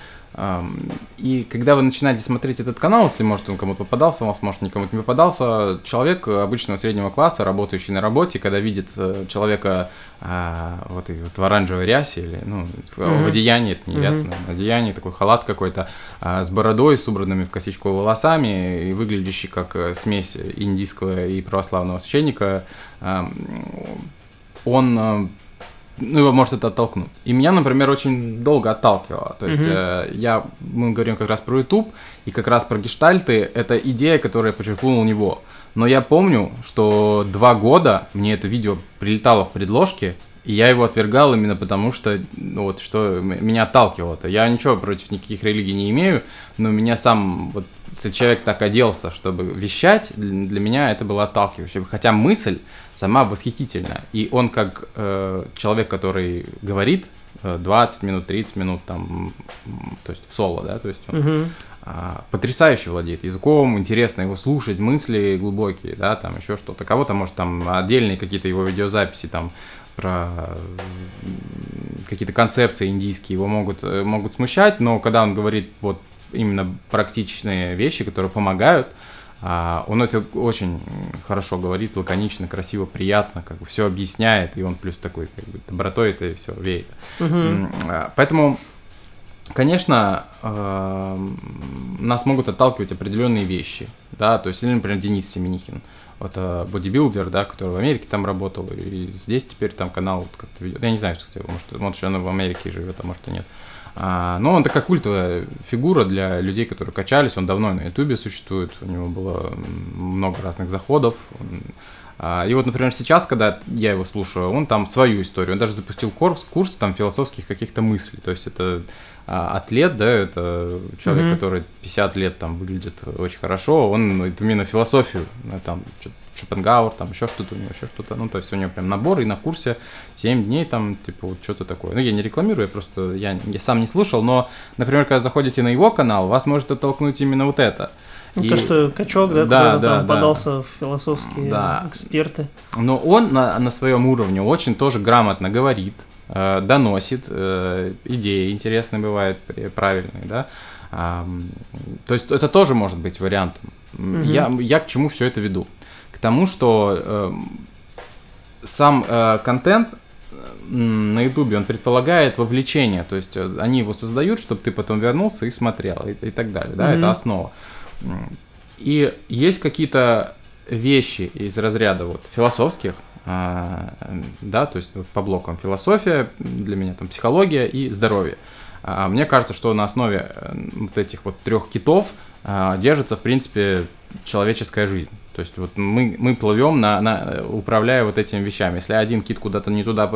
и когда вы начинаете смотреть этот канал, если, может, он кому-то попадался, у может, никому не попадался, человек обычного среднего класса, работающий на работе, когда видит э, человека а, вот, вот в оранжевой рясе или, ну, mm-hmm. в одеянии, это не ряса, mm-hmm. одеяние, такой халат какой-то, а, с бородой, с убранными в косичку волосами и выглядящий как э, смесь индийского и православного священника, а, он э, ну, его может это оттолкнуть. И меня, например, очень долго отталкивало. То есть mm-hmm. э, я, мы говорим как раз про YouTube, и как раз про гештальты, это идея, которая подчеркнул у него. Но я помню, что два года мне это видео прилетало в предложке, и я его отвергал именно потому, что, ну, вот, что меня отталкивало это. Я ничего против никаких религий не имею, но меня сам, вот, если человек так оделся, чтобы вещать, для меня это было отталкивающе. Хотя мысль сама восхитительная. И он как э, человек, который говорит 20 э, минут, 30 минут, там, то есть в соло, да, то есть он угу. а, потрясающе владеет языком, интересно его слушать, мысли глубокие, да, там еще что-то. Кого-то, может, там отдельные какие-то его видеозаписи, там, про какие-то концепции индийские его могут, э, могут смущать, но когда он говорит вот именно практичные вещи, которые помогают, он это очень хорошо говорит, лаконично, красиво, приятно, как бы все объясняет, и он плюс такой как бы добротой это все веет. Угу. Поэтому конечно, э, нас могут отталкивать определенные вещи, да, то есть, или, например, Денис Семенихин, это бодибилдер, да, который в Америке там работал, и здесь теперь там канал вот как-то ведет. Я не знаю, что может, может, он в Америке живет, а может и нет. А, но он такая культовая фигура для людей, которые качались. Он давно на Ютубе существует, у него было много разных заходов. А, и вот, например, сейчас, когда я его слушаю, он там свою историю, он даже запустил курс, курс там философских каких-то мыслей. То есть это а, атлет, да, это человек, mm-hmm. который 50 лет там выглядит очень хорошо, он именно философию, там, Шопенгауэр, там еще что-то у него, еще что-то. Ну, то есть у него прям набор, и на курсе 7 дней там, типа, вот что-то такое. Ну, я не рекламирую, я просто, я, я сам не слушал, но, например, когда заходите на его канал, вас может оттолкнуть именно вот это. Ну, и... То, что качок, да, да, да там да. подался в философские да. эксперты. Но он на, на своем уровне очень тоже грамотно говорит, э, доносит, э, идеи интересные бывают, правильные, да. Э, то есть это тоже может быть вариантом. Угу. Я, я к чему все это веду? Тому, что э, сам э, контент на Ютубе, он предполагает вовлечение, то есть э, они его создают, чтобы ты потом вернулся и смотрел, и, и так далее, да, mm-hmm. это основа. И есть какие-то вещи из разряда вот философских, да, то есть по блокам философия, для меня там психология и здоровье. А, мне кажется, что на основе э, вот этих вот трех китов держится, в принципе, человеческая жизнь. То есть вот мы, мы плывем, на, на, управляя вот этими вещами. Если один кит куда-то не туда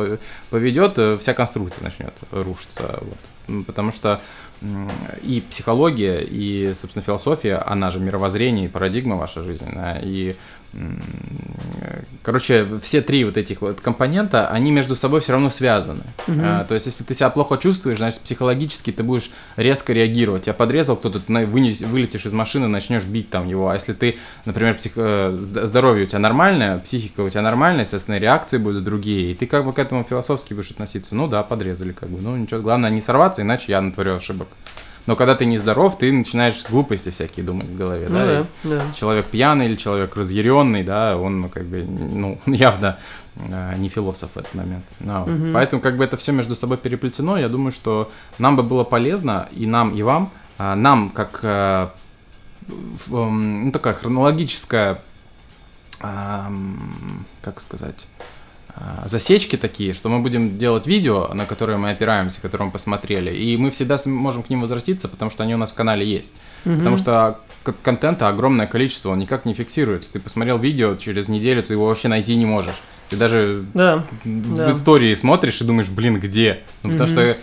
поведет, э, вся конструкция начнет рушиться. Вот. Потому что и психология, и, собственно, философия, она же мировоззрение и парадигма ваша жизненная, и Короче, все три вот этих вот компонента, они между собой все равно связаны. Угу. А, то есть, если ты себя плохо чувствуешь, значит, психологически ты будешь резко реагировать. Я подрезал кто-то, ты вынес, вылетишь из машины, начнешь бить там его. А если ты, например, псих... Э, здоровье у тебя нормальное, психика у тебя нормальная, естественно, реакции будут другие. И ты как бы к этому философски будешь относиться. Ну да, подрезали как бы. Ну ничего, главное не сорваться, иначе я натворю ошибок. Но когда ты нездоров, ты начинаешь глупости всякие думать в голове, ну, да? да, да. Человек пьяный или человек разъяренный, да, он ну, как бы, ну, [laughs] явно э, не философ в этот момент. No. Угу. Поэтому как бы это все между собой переплетено. Я думаю, что нам бы было полезно, и нам, и вам, э, нам как э, ну, такая хронологическая, как сказать, а, засечки такие, что мы будем делать видео, на которые мы опираемся, которые мы посмотрели, и мы всегда можем к ним возвратиться, потому что они у нас в канале есть. Угу. Потому что контента огромное количество, он никак не фиксируется. Ты посмотрел видео, через неделю ты его вообще найти не можешь. Ты даже да, в да. истории смотришь и думаешь, блин, где? Ну, потому что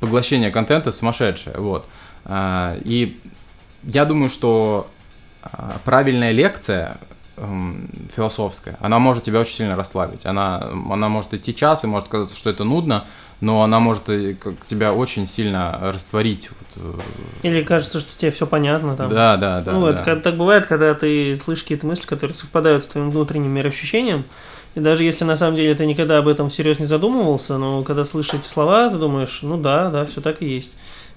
поглощение контента сумасшедшее, вот. А, и я думаю, что а, правильная лекция Эм, философская, она может тебя очень сильно расслабить. Она, она может идти час, и может казаться, что это нудно, но она может тебя очень сильно растворить. Вот. Э, Или кажется, что тебе все понятно. Там. Да, да, да. Ну, да. это так бывает, когда ты слышишь какие-то мысли, которые совпадают с твоим внутренним мироощущением. И даже если на самом деле ты никогда об этом всерьез не задумывался, но когда слышишь эти слова, ты думаешь, ну да, да, все так и есть.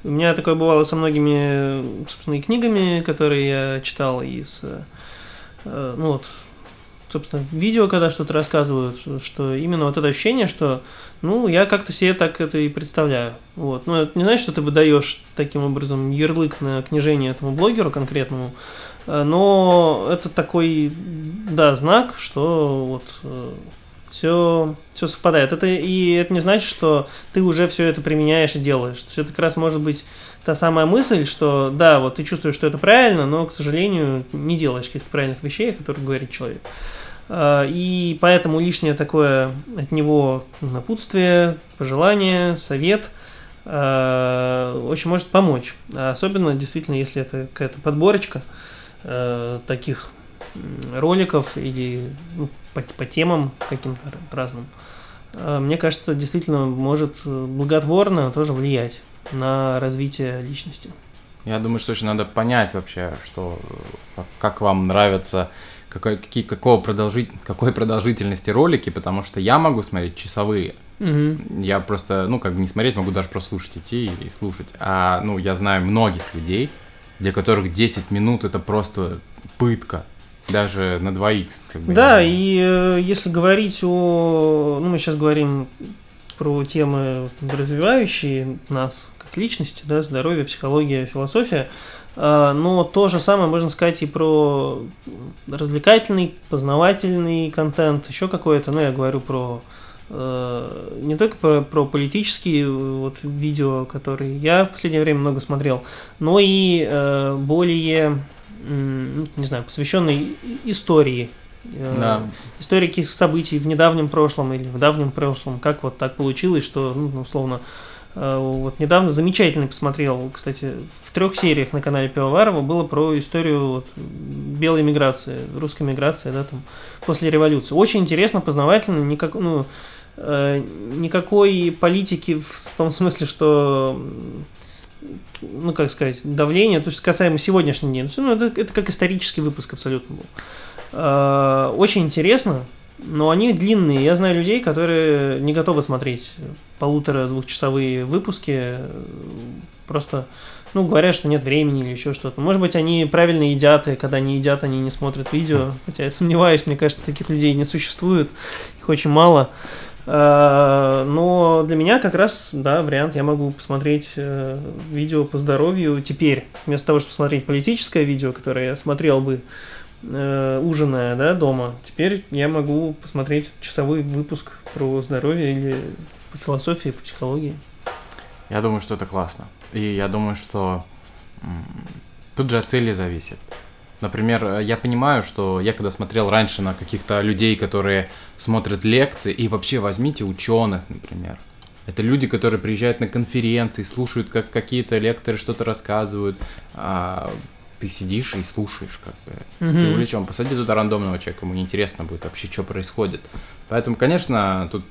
У меня такое бывало со многими, собственно, и книгами, которые я читал, и с Э, ну вот, собственно, видео, когда что-то рассказывают, что, что именно вот это ощущение, что, ну, я как-то себе так это и представляю. Вот. Ну, это не значит, что ты выдаешь таким образом ярлык на книжение этому блогеру конкретному, э, но это такой, да, знак, что вот все, э, все совпадает. Это, и это не значит, что ты уже все это применяешь и делаешь. То есть это как раз может быть та самая мысль, что да, вот ты чувствуешь, что это правильно, но, к сожалению, не делаешь каких-то правильных вещей, о которых говорит человек. А, и поэтому лишнее такое от него напутствие, пожелание, совет а, очень может помочь. Особенно, действительно, если это какая-то подборочка а, таких роликов или ну, по, по темам каким-то разным. Мне кажется, действительно может благотворно тоже влиять на развитие личности. Я думаю, что очень надо понять вообще, что как вам нравятся какой, какие, какого продолжить, какой продолжительности ролики, потому что я могу смотреть часовые. Угу. Я просто, ну, как бы не смотреть, могу даже просто слушать, идти и слушать. А, ну, я знаю многих людей, для которых 10 минут это просто пытка. Даже на 2х. Как бы, да, и э, если говорить о... Ну, мы сейчас говорим про темы развивающие нас как личности, да, здоровье, психология, философия. А, но то же самое можно сказать и про развлекательный, познавательный контент, еще какое-то, ну, я говорю про э, не только про, про политические вот видео, которые я в последнее время много смотрел, но и э, более, не знаю, посвященные истории Э, да. истории каких событий в недавнем прошлом или в давнем прошлом, как вот так получилось, что, ну, условно, э, вот недавно замечательно посмотрел, кстати, в трех сериях на канале Пивоварова было про историю вот, белой миграции, русской миграции, да, там, после революции. Очень интересно, познавательно, никак, ну, э, никакой политики в том смысле, что ну, как сказать, давление, то есть касаемо сегодняшнего дня, ну, это, это как исторический выпуск абсолютно был. Э, очень интересно, но они длинные. Я знаю людей, которые не готовы смотреть полутора-двухчасовые выпуски. Просто, ну, говорят, что нет времени или еще что-то. Может быть, они правильно едят, и когда не едят, они не смотрят видео. Хотя я сомневаюсь, мне кажется, таких людей не существует. Их очень мало. Э, но для меня как раз, да, вариант, я могу посмотреть э, видео по здоровью теперь, вместо того, чтобы смотреть политическое видео, которое я смотрел бы э, ужиная, да, дома, теперь я могу посмотреть часовой выпуск про здоровье или по философии, по психологии. Я думаю, что это классно. И я думаю, что тут же от цели зависит. Например, я понимаю, что я когда смотрел раньше на каких-то людей, которые смотрят лекции, и вообще возьмите ученых, например. Это люди, которые приезжают на конференции, слушают, как какие-то лекторы что-то рассказывают. Ты сидишь и слушаешь, как бы. Mm-hmm. Ты увлечен. Посади туда рандомного человека, ему неинтересно будет вообще, что происходит. Поэтому, конечно, тут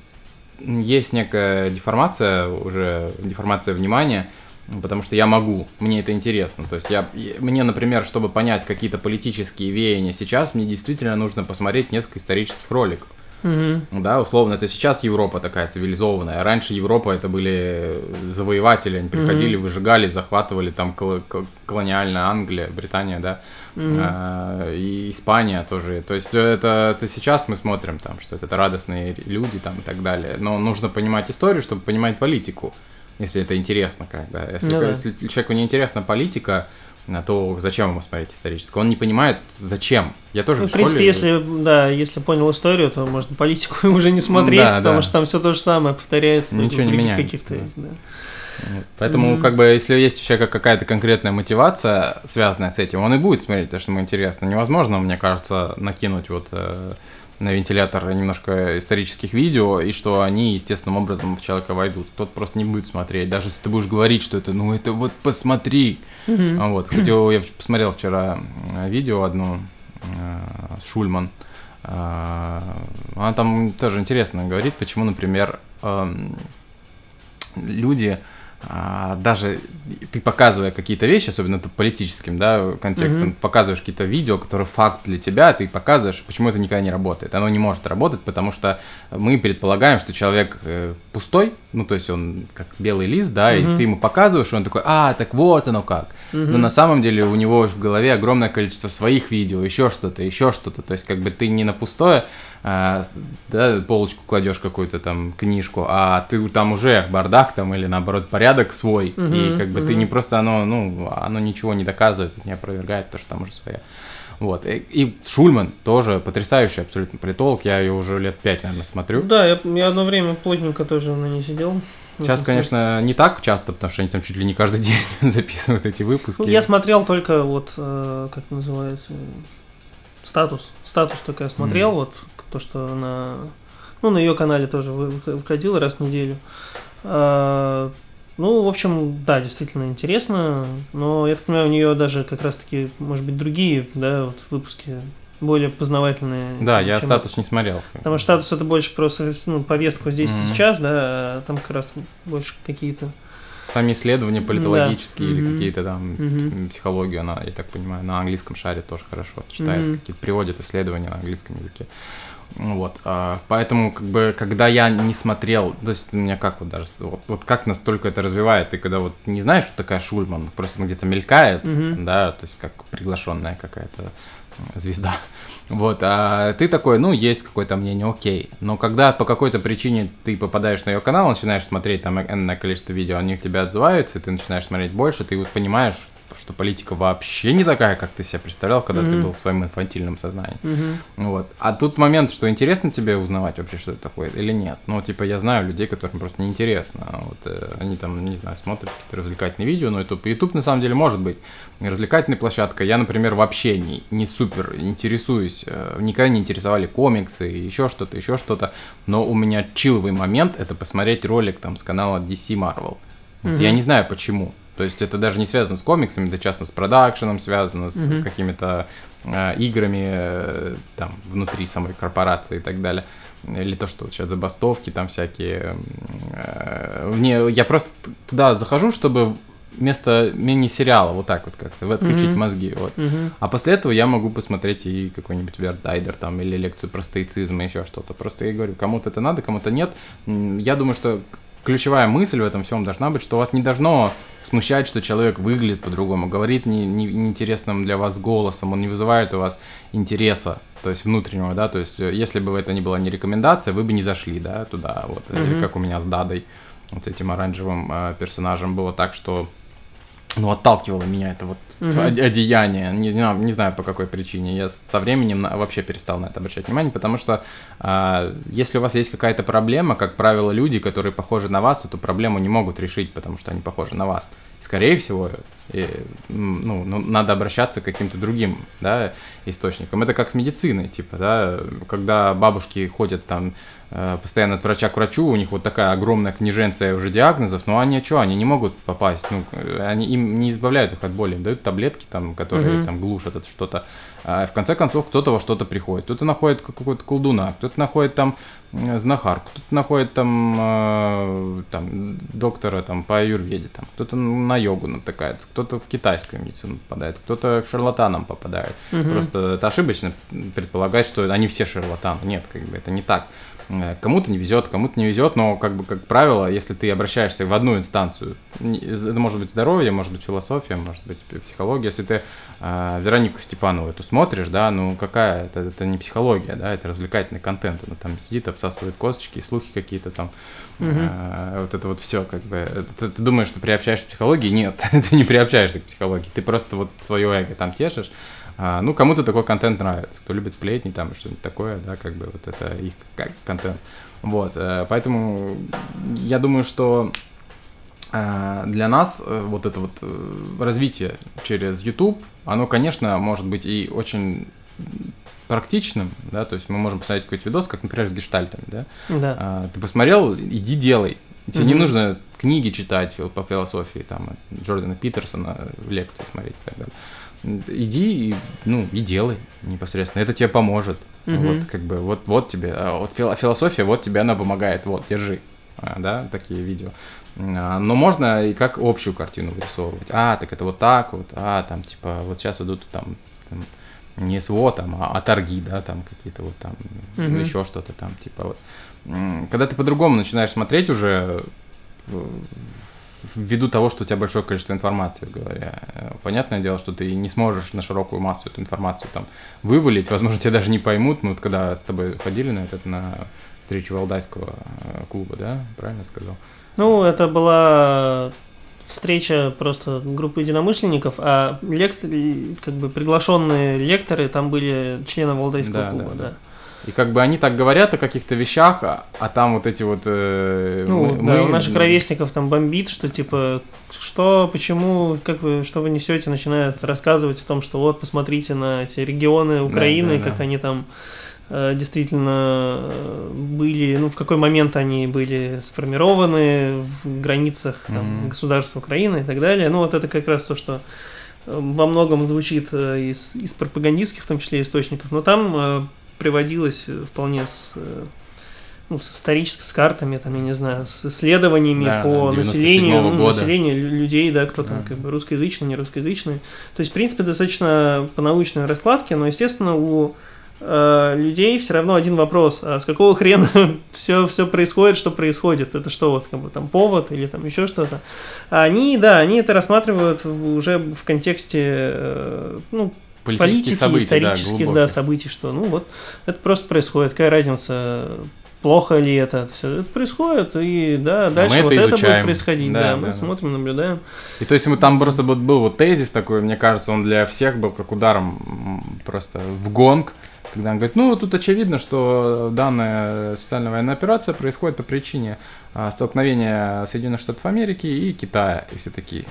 есть некая деформация, уже деформация внимания, потому что я могу, мне это интересно. То есть я, мне, например, чтобы понять какие-то политические веяния сейчас, мне действительно нужно посмотреть несколько исторических роликов. Угу. Да, условно, это сейчас Европа такая цивилизованная. Раньше Европа это были завоеватели, они приходили, угу. выжигали, захватывали там кол- кол- колониальная Англия, Британия, да, угу. а, и Испания тоже. То есть это, это сейчас мы смотрим там, что это радостные люди там и так далее. Но нужно понимать историю, чтобы понимать политику, если это интересно, как бы. Если, ну, да. если человеку не интересна политика, на то, зачем ему смотреть историческое. Он не понимает, зачем. Я тоже ну, в, в принципе, если, да, если понял историю, то можно политику [laughs] уже не смотреть, да, потому да. что там все то же самое повторяется. Ничего не меняется. Есть, да. Поэтому, mm-hmm. как бы, если есть у человека какая-то конкретная мотивация, связанная с этим, он и будет смотреть то, что ему интересно. Невозможно, мне кажется, накинуть вот э, на вентилятор немножко исторических видео, и что они естественным образом в человека войдут. Тот просто не будет смотреть, даже если ты будешь говорить, что это, ну это вот посмотри. Mm-hmm. Вот, кстати, я посмотрел вчера видео одно, э, Шульман, э, она там тоже интересно говорит, почему, например, эм, люди даже ты показывая какие-то вещи, особенно политическим, да, контекстом, mm-hmm. показываешь какие-то видео, которые факт для тебя, ты показываешь, почему это никогда не работает. Оно не может работать, потому что мы предполагаем, что человек э, пустой, ну, то есть он как белый лист, да, mm-hmm. и ты ему показываешь, и он такой, а, так вот оно как. Mm-hmm. Но на самом деле у него в голове огромное количество своих видео, еще что-то, еще что-то. То есть как бы ты не на пустое, а, да, полочку кладешь какую-то там книжку, а ты там уже бардак там или наоборот порядок свой, угу, и как бы угу. ты не просто оно, ну, оно ничего не доказывает, не опровергает, то, что там уже своя. Вот. И, и Шульман тоже потрясающий абсолютно политолог. Я ее уже лет пять, наверное, смотрю. Да, я, я одно время плотненько тоже на ней сидел. Сейчас, конечно, не так часто, потому что они там чуть ли не каждый [laughs] день [laughs] записывают эти выпуски. Ну, я смотрел только вот, э, как называется, статус. Статус только я смотрел, mm. вот то, что на, ну, на ее канале тоже выходила раз в неделю. А, ну, в общем, да, действительно интересно, но я так понимаю, у нее даже как раз-таки, может быть, другие, да, вот выпуски более познавательные. Да, я статус это. не смотрел. Потому что статус это больше просто ну, повестку здесь mm-hmm. и сейчас, да, а там как раз больше какие-то Сами исследования политологические да. или mm-hmm. какие-то там mm-hmm. психологию, она, я так понимаю, на английском шаре тоже хорошо читает, mm-hmm. какие-то приводит исследования на английском языке. Вот, а, поэтому, как бы, когда я не смотрел, то есть у меня как вот даже, вот, вот как настолько это развивает, ты когда вот не знаешь, что такая Шульман, просто где-то мелькает, mm-hmm. да, то есть как приглашенная какая-то звезда. [laughs] Вот, а ты такой, ну, есть какое-то мнение, окей. Но когда по какой-то причине ты попадаешь на ее канал, начинаешь смотреть там энное количество видео, они к тебе отзываются, и ты начинаешь смотреть больше, ты вот понимаешь, что политика вообще не такая, как ты себе представлял, когда mm-hmm. ты был в своем инфантильном сознании. Мгм. Вот. А тут момент, что интересно тебе узнавать вообще, что это такое, или нет. Ну, типа, я знаю людей, которым просто неинтересно. Вот, э, они там, не знаю, смотрят какие-то развлекательные видео на YouTube. YouTube, на самом деле, может быть развлекательной площадкой. Я, например, вообще не, не супер интересуюсь, э, никогда не интересовали комиксы, еще что-то, еще что-то. Но у меня чиловый момент — это посмотреть ролик там с канала DC Marvel. Вот Мгм. Я не знаю почему. То есть это даже не связано с комиксами, это часто с продакшеном связано, с Мгм. какими-то э, играми э, там внутри самой корпорации и так далее. Или то, что сейчас забастовки там всякие. э, Мне, я просто туда захожу, чтобы вместо мини-сериала вот так вот как-то отключить Мгм. мозги. Вот. Мгм. А после этого я могу посмотреть и какой-нибудь Вердайдер там, или лекцию про стоицизм, и еще что-то. Просто я говорю, кому-то это надо, кому-то нет. Я думаю, что ключевая мысль в этом всем должна быть, что вас не должно смущать, что человек выглядит по-другому, говорит не, не- неинтересным для вас голосом, он не вызывает у вас интереса, то есть внутреннего, да, то есть э, если бы это не была не рекомендация, вы бы не зашли, да, туда, вот, или Мгм. как у меня с Дадой, вот с этим оранжевым э, персонажем было так, что ну, отталкивало меня это вот Оде- одеяние. Не, не, не знаю по какой причине. Я со временем вообще перестал на это обращать внимание, потому что а, если у вас есть какая-то проблема, как правило, люди, которые похожи на вас, эту проблему не могут решить, потому что они похожи на вас. Скорее всего, м, ну, ну, надо обращаться к каким-то другим да, источникам. Это как с медициной, типа, да, когда бабушки ходят там э, постоянно от врача к врачу, у них вот такая огромная книженция уже диагнозов, но они что, они не могут попасть, ну, э, они им не избавляют их от боли, им дают таблетки там, которые Мгм. там глушат это что-то. А в конце концов кто-то во что-то приходит. Кто-то находит какого-то колдуна, кто-то находит там знахарку, кто-то находит там, э, там доктора там по аюрведе, там, кто-то на йогу натыкается, кто-то в китайскую медицину попадает, кто-то к шарлатанам попадает. Мгм. Просто это ошибочно предполагать, что они все шарлатаны. Нет, как бы это не так. Э, Кому-то не везет, кому-то не везет, но как бы как правило, если ты обращаешься в одну инстанцию, это может быть здоровье, может быть философия, может быть психология, если ты э, Веронику Степанову эту смотришь, да, ну какая это, это не психология, да, это развлекательный контент, она там сидит, обсасывает косточки, слухи какие-то там, э, вот это вот все, как бы, Это ты, ты думаешь, что приобщаешься к психологии? Нет, [laughs] ты не приобщаешься к психологии, ты просто вот свое эго там тешишь, а, ну, кому-то такой контент нравится, кто любит сплетни там что-нибудь такое, да, как бы вот это их как контент. Вот, э, поэтому я думаю, что э, для нас э, вот это вот развитие через YouTube, оно, конечно, может быть и очень практичным, да, то есть мы можем посмотреть какой-то видос, как, например, с гештальтами, да, Да. а, ты посмотрел, иди делай. Тебе не Мгм. нужно книги читать по философии, там, Джордана Питерсона, лекции смотреть и так далее. Иди и, ну, и делай непосредственно. Это тебе поможет. Мгм. Вот, как бы, вот, вот тебе, а, вот фил- философия, вот тебе она помогает, вот, держи. А, да, такие видео. А, Но можно и как общую картину вырисовывать. А, так это вот так вот, а, там, типа, вот сейчас идут там, там, не СВО, там, а, а торги, да, там какие-то вот там, Мгм. еще что-то там, типа вот. Когда ты по-другому начинаешь смотреть уже, ввиду того, что у тебя большое количество информации голове, э, понятное дело, что ты не сможешь на широкую массу эту информацию там вывалить, возможно, тебя даже не поймут, мы вот когда с тобой ходили на этот, на встречу Валдайского э, клуба, да, правильно сказал? Ну, это была встреча просто группы единомышленников, а лектор, как бы приглашенные лекторы там были члены Валдайского Да, клуба, да, да. да. И как бы они так говорят о каких-то вещах, а, а там вот эти вот... э, Ну, мы- да, мы- у наших ровесников там бомбит, что типа, что, почему, как вы, что вы несете, начинают рассказывать о том, что вот, посмотрите на эти регионы Украины, да, как да. они там э, действительно э, были, ну, в какой момент они были сформированы в границах там, Мгм. государства Украины и так далее. Ну, вот это как раз то, что э, во многом звучит из, из пропагандистских, в том числе, источников, но там приводилось э, вполне с, э, ну, с исторической, с картами, там, я не знаю, с исследованиями Да, по да, 97-го населению, ну, года. населению лю- людей, да, кто там Да. как бы русскоязычный, не русскоязычный. То есть, в принципе, достаточно по научной раскладке, но, естественно, у э, людей все равно один вопрос, а с какого хрена [laughs] все, все происходит, что происходит? Это что, вот как бы там повод или там еще что-то? Они, да, они это рассматривают уже в контексте, э, ну, политики, событий, исторических, да, да, событий, что, ну вот, это просто происходит. Какая разница, плохо ли это? Все это происходит, и да, дальше А вот это это будет происходить, Да, да, да, мы да. смотрим, наблюдаем. И то есть мы там просто вот был вот тезис такой, мне кажется, он для всех был как ударом просто в гонг, когда он говорит, ну тут очевидно, что данная специальная военная операция происходит по причине а, столкновения Соединенных Штатов Америки и Китая. И все такие,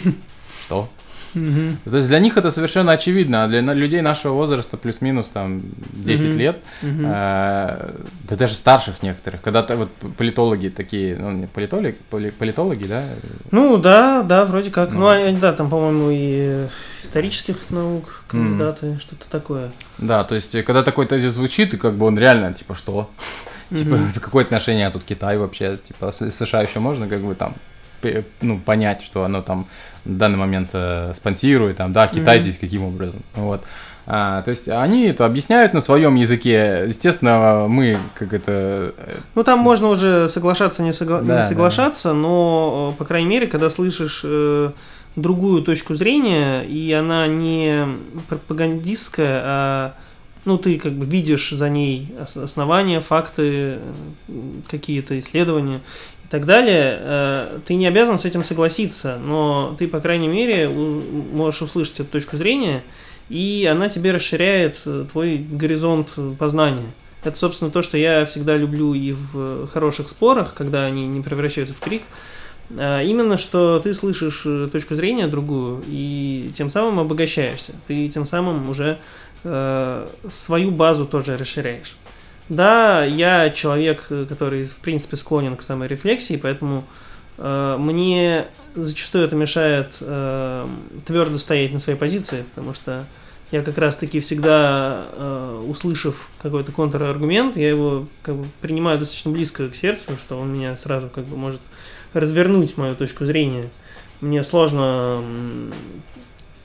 [laughs] что? Мгм. То есть для них это совершенно очевидно, а для людей нашего возраста плюс-минус там 10 Мгм. лет, Мгм. э, да даже старших некоторых, когда-то вот политологи такие, ну не политологи, поли- политологи, да, Ну да, да, вроде как. Ну, Ну. а, да, там, по-моему, и исторических наук кандидаты, что-то такое. Да, то есть, когда такой тезис звучит, и как бы он реально, типа, что? [laughs] Типа, это какое отношение тут Китай вообще? Типа, США еще можно как бы там ну, понять, что оно там в данный момент э, спонсирует, там, да, Китай Мгм. здесь каким образом, вот. А, то есть они это объясняют на своем языке. Естественно, мы как это... э, Ну, там можно уже соглашаться, не, согла- не Да, да. соглашаться, но, э, по крайней мере, когда слышишь э, другую точку зрения, и она не пропагандистская, а ну, ты как бы видишь за ней ос- основания, факты, э, какие-то исследования и так далее, э, ты не обязан с этим согласиться, но ты, по крайней мере, можешь услышать эту точку зрения, и она тебе расширяет э, твой горизонт э, познания. Это, собственно, то, что я всегда люблю и в хороших спорах, когда они не превращаются в крик. А Именно, что ты слышишь э, точку зрения другую и тем самым обогащаешься. Ты тем самым уже э, свою базу тоже расширяешь. Да, я человек, э, который, в принципе, склонен к саморефлексии, поэтому э, мне зачастую это мешает э, твердо стоять на своей позиции, потому что я как раз-таки всегда, э, услышав какой-то контраргумент, я его как бы принимаю достаточно близко к сердцу, что он меня сразу как бы может развернуть мою точку зрения. Мне сложно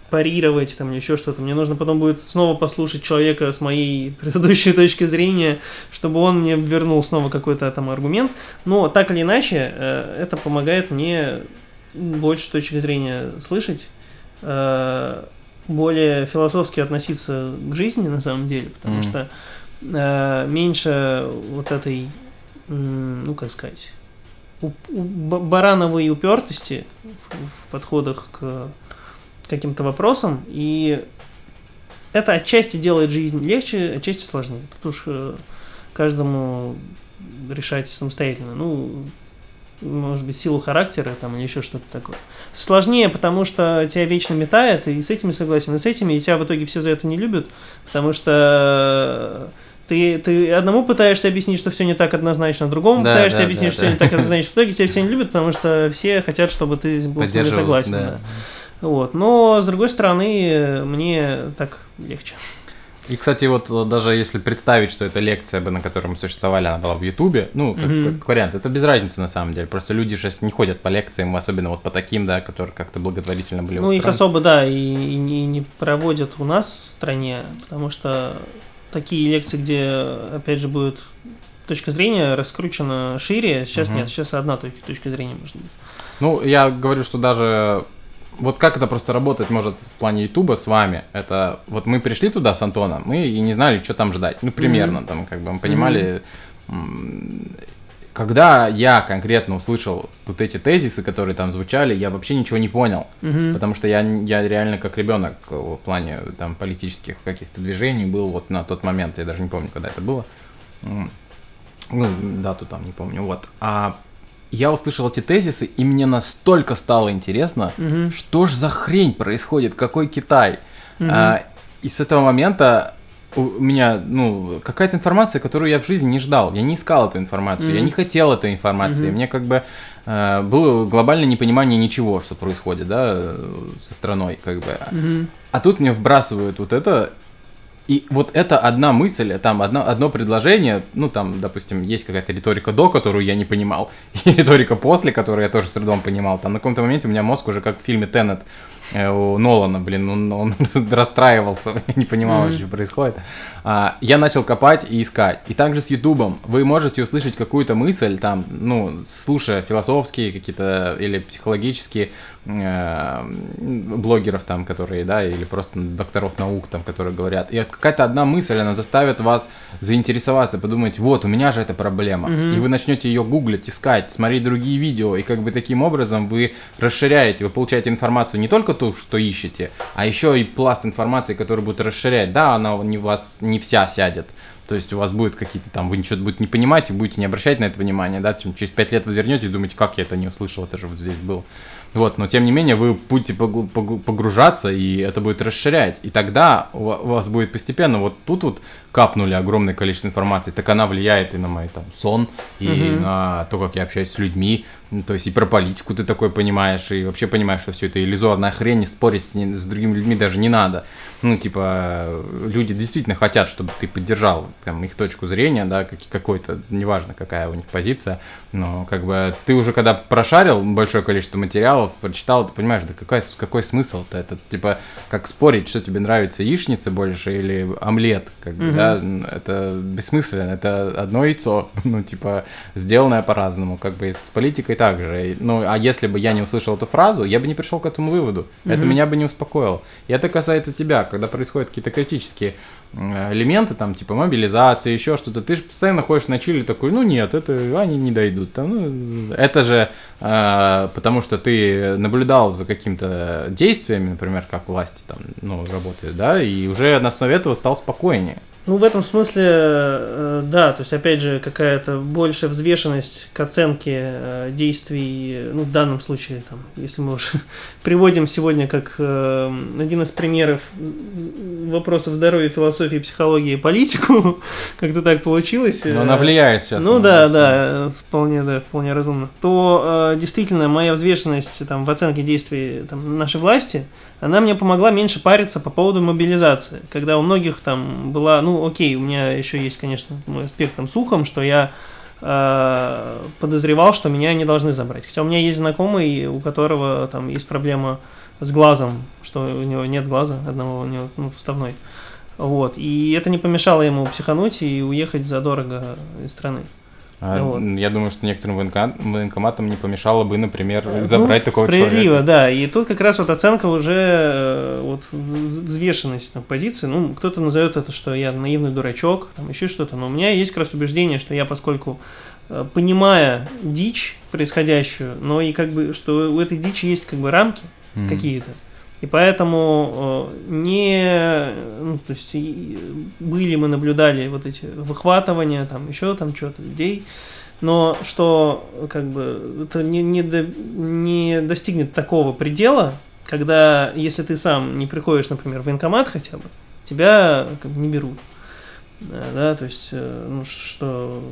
парировать там еще что-то. Мне нужно потом будет снова послушать человека с моей [laughs] предыдущей точки зрения, чтобы он мне вернул снова какой-то там аргумент. Но так или иначе, э, это помогает мне больше точек зрения слышать, э, более философски относиться к жизни на самом деле, потому Мгм. что э, меньше вот этой, ну как сказать, барановой упертости в подходах к каким-то вопросам, и это отчасти делает жизнь легче, отчасти сложнее. Тут уж э, каждому решать самостоятельно. Ну, может быть, силу характера там или еще что-то такое. Сложнее, потому что тебя вечно метает, и с этими согласен, и с этими, и тебя в итоге все за это не любят, потому что ты, ты одному пытаешься объяснить, что все не так однозначно, другому Да, пытаешься да, объяснить, да, что да. все не так однозначно. В итоге тебя все не любят, потому что все хотят, чтобы ты был с ними согласен. да. да. Вот. Но, с другой стороны, мне так легче. И, кстати, вот э, даже если представить, что эта лекция бы, на которой мы существовали, она была в Ютубе, ну, как, Мгм. как вариант, это без разницы на самом деле. Просто люди сейчас не ходят по лекциям, особенно вот по таким, да, которые как-то благотворительно были Ну, их устроены. особо, да, и, и не, не проводят у нас в стране, потому что такие лекции, где, опять же, будет точка зрения раскручена шире, сейчас Мгм. нет, сейчас одна точка зрения может быть. Ну, я говорю, что даже вот как это просто работать может в плане Ютуба с вами, это вот мы пришли туда с Антоном, мы и не знали, что там ждать. Ну, примерно, там, как бы мы понимали. м, Когда я конкретно услышал вот эти тезисы, которые там звучали, я вообще ничего не понял. Мгм. Потому что я, я реально как ребенок в плане там политических каких-то движений был вот на тот момент, я даже не помню, когда это было. Ну, дату там не помню, вот. А я услышал эти тезисы, и мне настолько стало интересно, Мгм. что ж за хрень происходит, какой Китай. Мгм. А, и с этого момента у меня, ну, какая-то информация, которую я в жизни не ждал. Я не искал эту информацию, я Мгм. не хотел этой информации. Мгм. Мне как бы э, было глобальное непонимание ничего, что происходит, да, со страной, как бы. Мгм. А тут мне вбрасывают вот это, И вот это одна мысль, там одно, одно предложение, ну там, допустим, есть какая-то риторика до, которую я не понимал, [laughs] и риторика после, которую я тоже с трудом понимал. Там на каком-то моменте у меня мозг уже как в фильме Теннет у Нолана, блин, он, он [laughs] расстраивался, [laughs] я не понимал, mm-hmm. что происходит. А, я начал копать и искать. И также с Ютубом вы можете услышать какую-то мысль, там, ну, слушая философские какие-то или психологические э, блогеров там, которые, да, или просто докторов наук там, которые говорят. И какая-то одна мысль, она заставит вас заинтересоваться, подумать, вот, у меня же эта проблема. Mm-hmm. И вы начнете ее гуглить, искать, смотреть другие видео, и как бы таким образом вы расширяете, вы получаете информацию не только ту, что ищете, а еще и пласт информации, который будет расширять. Да, она не вас не вся сядет. То есть у вас будет какие-то там, вы ничего будете не понимать и будете не обращать на это внимание, да, через пять лет вы вернетесь и думаете, как я это не услышал, это же вот здесь было. Вот, но тем не менее вы будете погружаться, и это будет расширять. И тогда у вас будет постепенно, вот тут вот капнули огромное количество информации, так она влияет и на мой там сон, и угу. на то, как я общаюсь с людьми, то есть и про политику ты такой понимаешь, и вообще понимаешь, что все это иллюзорная хрень, и спорить с, не, с другими людьми даже не надо. Ну, типа, люди действительно хотят, чтобы ты поддержал там, их точку зрения, да, как, какой-то, неважно, какая у них позиция, но как бы ты уже когда прошарил большое количество материалов, прочитал, ты понимаешь, да какой, какой смысл-то? Это типа, как спорить, что тебе нравится, яичница больше или омлет, как бы, угу. Да, это бессмысленно, это одно яйцо, [laughs] ну, типа, сделанное по-разному, как бы с политикой также. Ну, а если бы я не услышал эту фразу, я бы не пришел к этому выводу. Mm-hmm. Это меня бы не успокоило. И это касается тебя, когда происходят какие-то критические элементы, там, типа мобилизация, еще что-то, ты же постоянно ходишь на чили такой, ну нет, это они не дойдут. Там, ну, это же э, потому, что ты наблюдал за какими-то действиями, например, как власти там, ну, работают, да, и уже на основе этого стал спокойнее. Ну, в этом смысле, э, да, то есть, опять же, какая-то большая взвешенность к оценке э, действий, ну, в данном случае, там, если мы уже [laughs] приводим сегодня как э, один из примеров вопросов здоровья, философии, психологии и политику, [laughs] как-то так получилось. Но она влияет сейчас. Ну, да, да, вполне, да, вполне разумно. То, действительно, моя взвешенность, там, в оценке действий, там, нашей власти – она мне помогла меньше париться по поводу мобилизации. Когда у многих там была, ну окей, у меня еще есть, конечно, мой аспект там с ухом, что я э, подозревал, что меня не должны забрать. Хотя у меня есть знакомый, у которого там есть проблема с глазом, что у него нет глаза одного, у него ну, вставной. Вот. И это не помешало ему психануть и уехать задорого из страны. А, вот. Я думаю, что некоторым военкоматам не помешало бы, например, ну, забрать ну, такого справедливо, человека. да. И тут как раз вот оценка уже э, вот взвешенность на позиции. Ну, кто-то назовет это, что я наивный дурачок, там еще что-то. Но у меня есть как раз убеждение, что я, поскольку э, понимая дичь происходящую, но и как бы, что у этой дичи есть как бы рамки mm-hmm. какие-то, и поэтому э, не, ну, то есть были мы наблюдали вот эти выхватывания, там еще там что-то людей, но что как бы это не, не, до, не достигнет такого предела, когда если ты сам не приходишь, например, в военкомат хотя бы, тебя как бы не берут. Да, то есть, э, ну, что,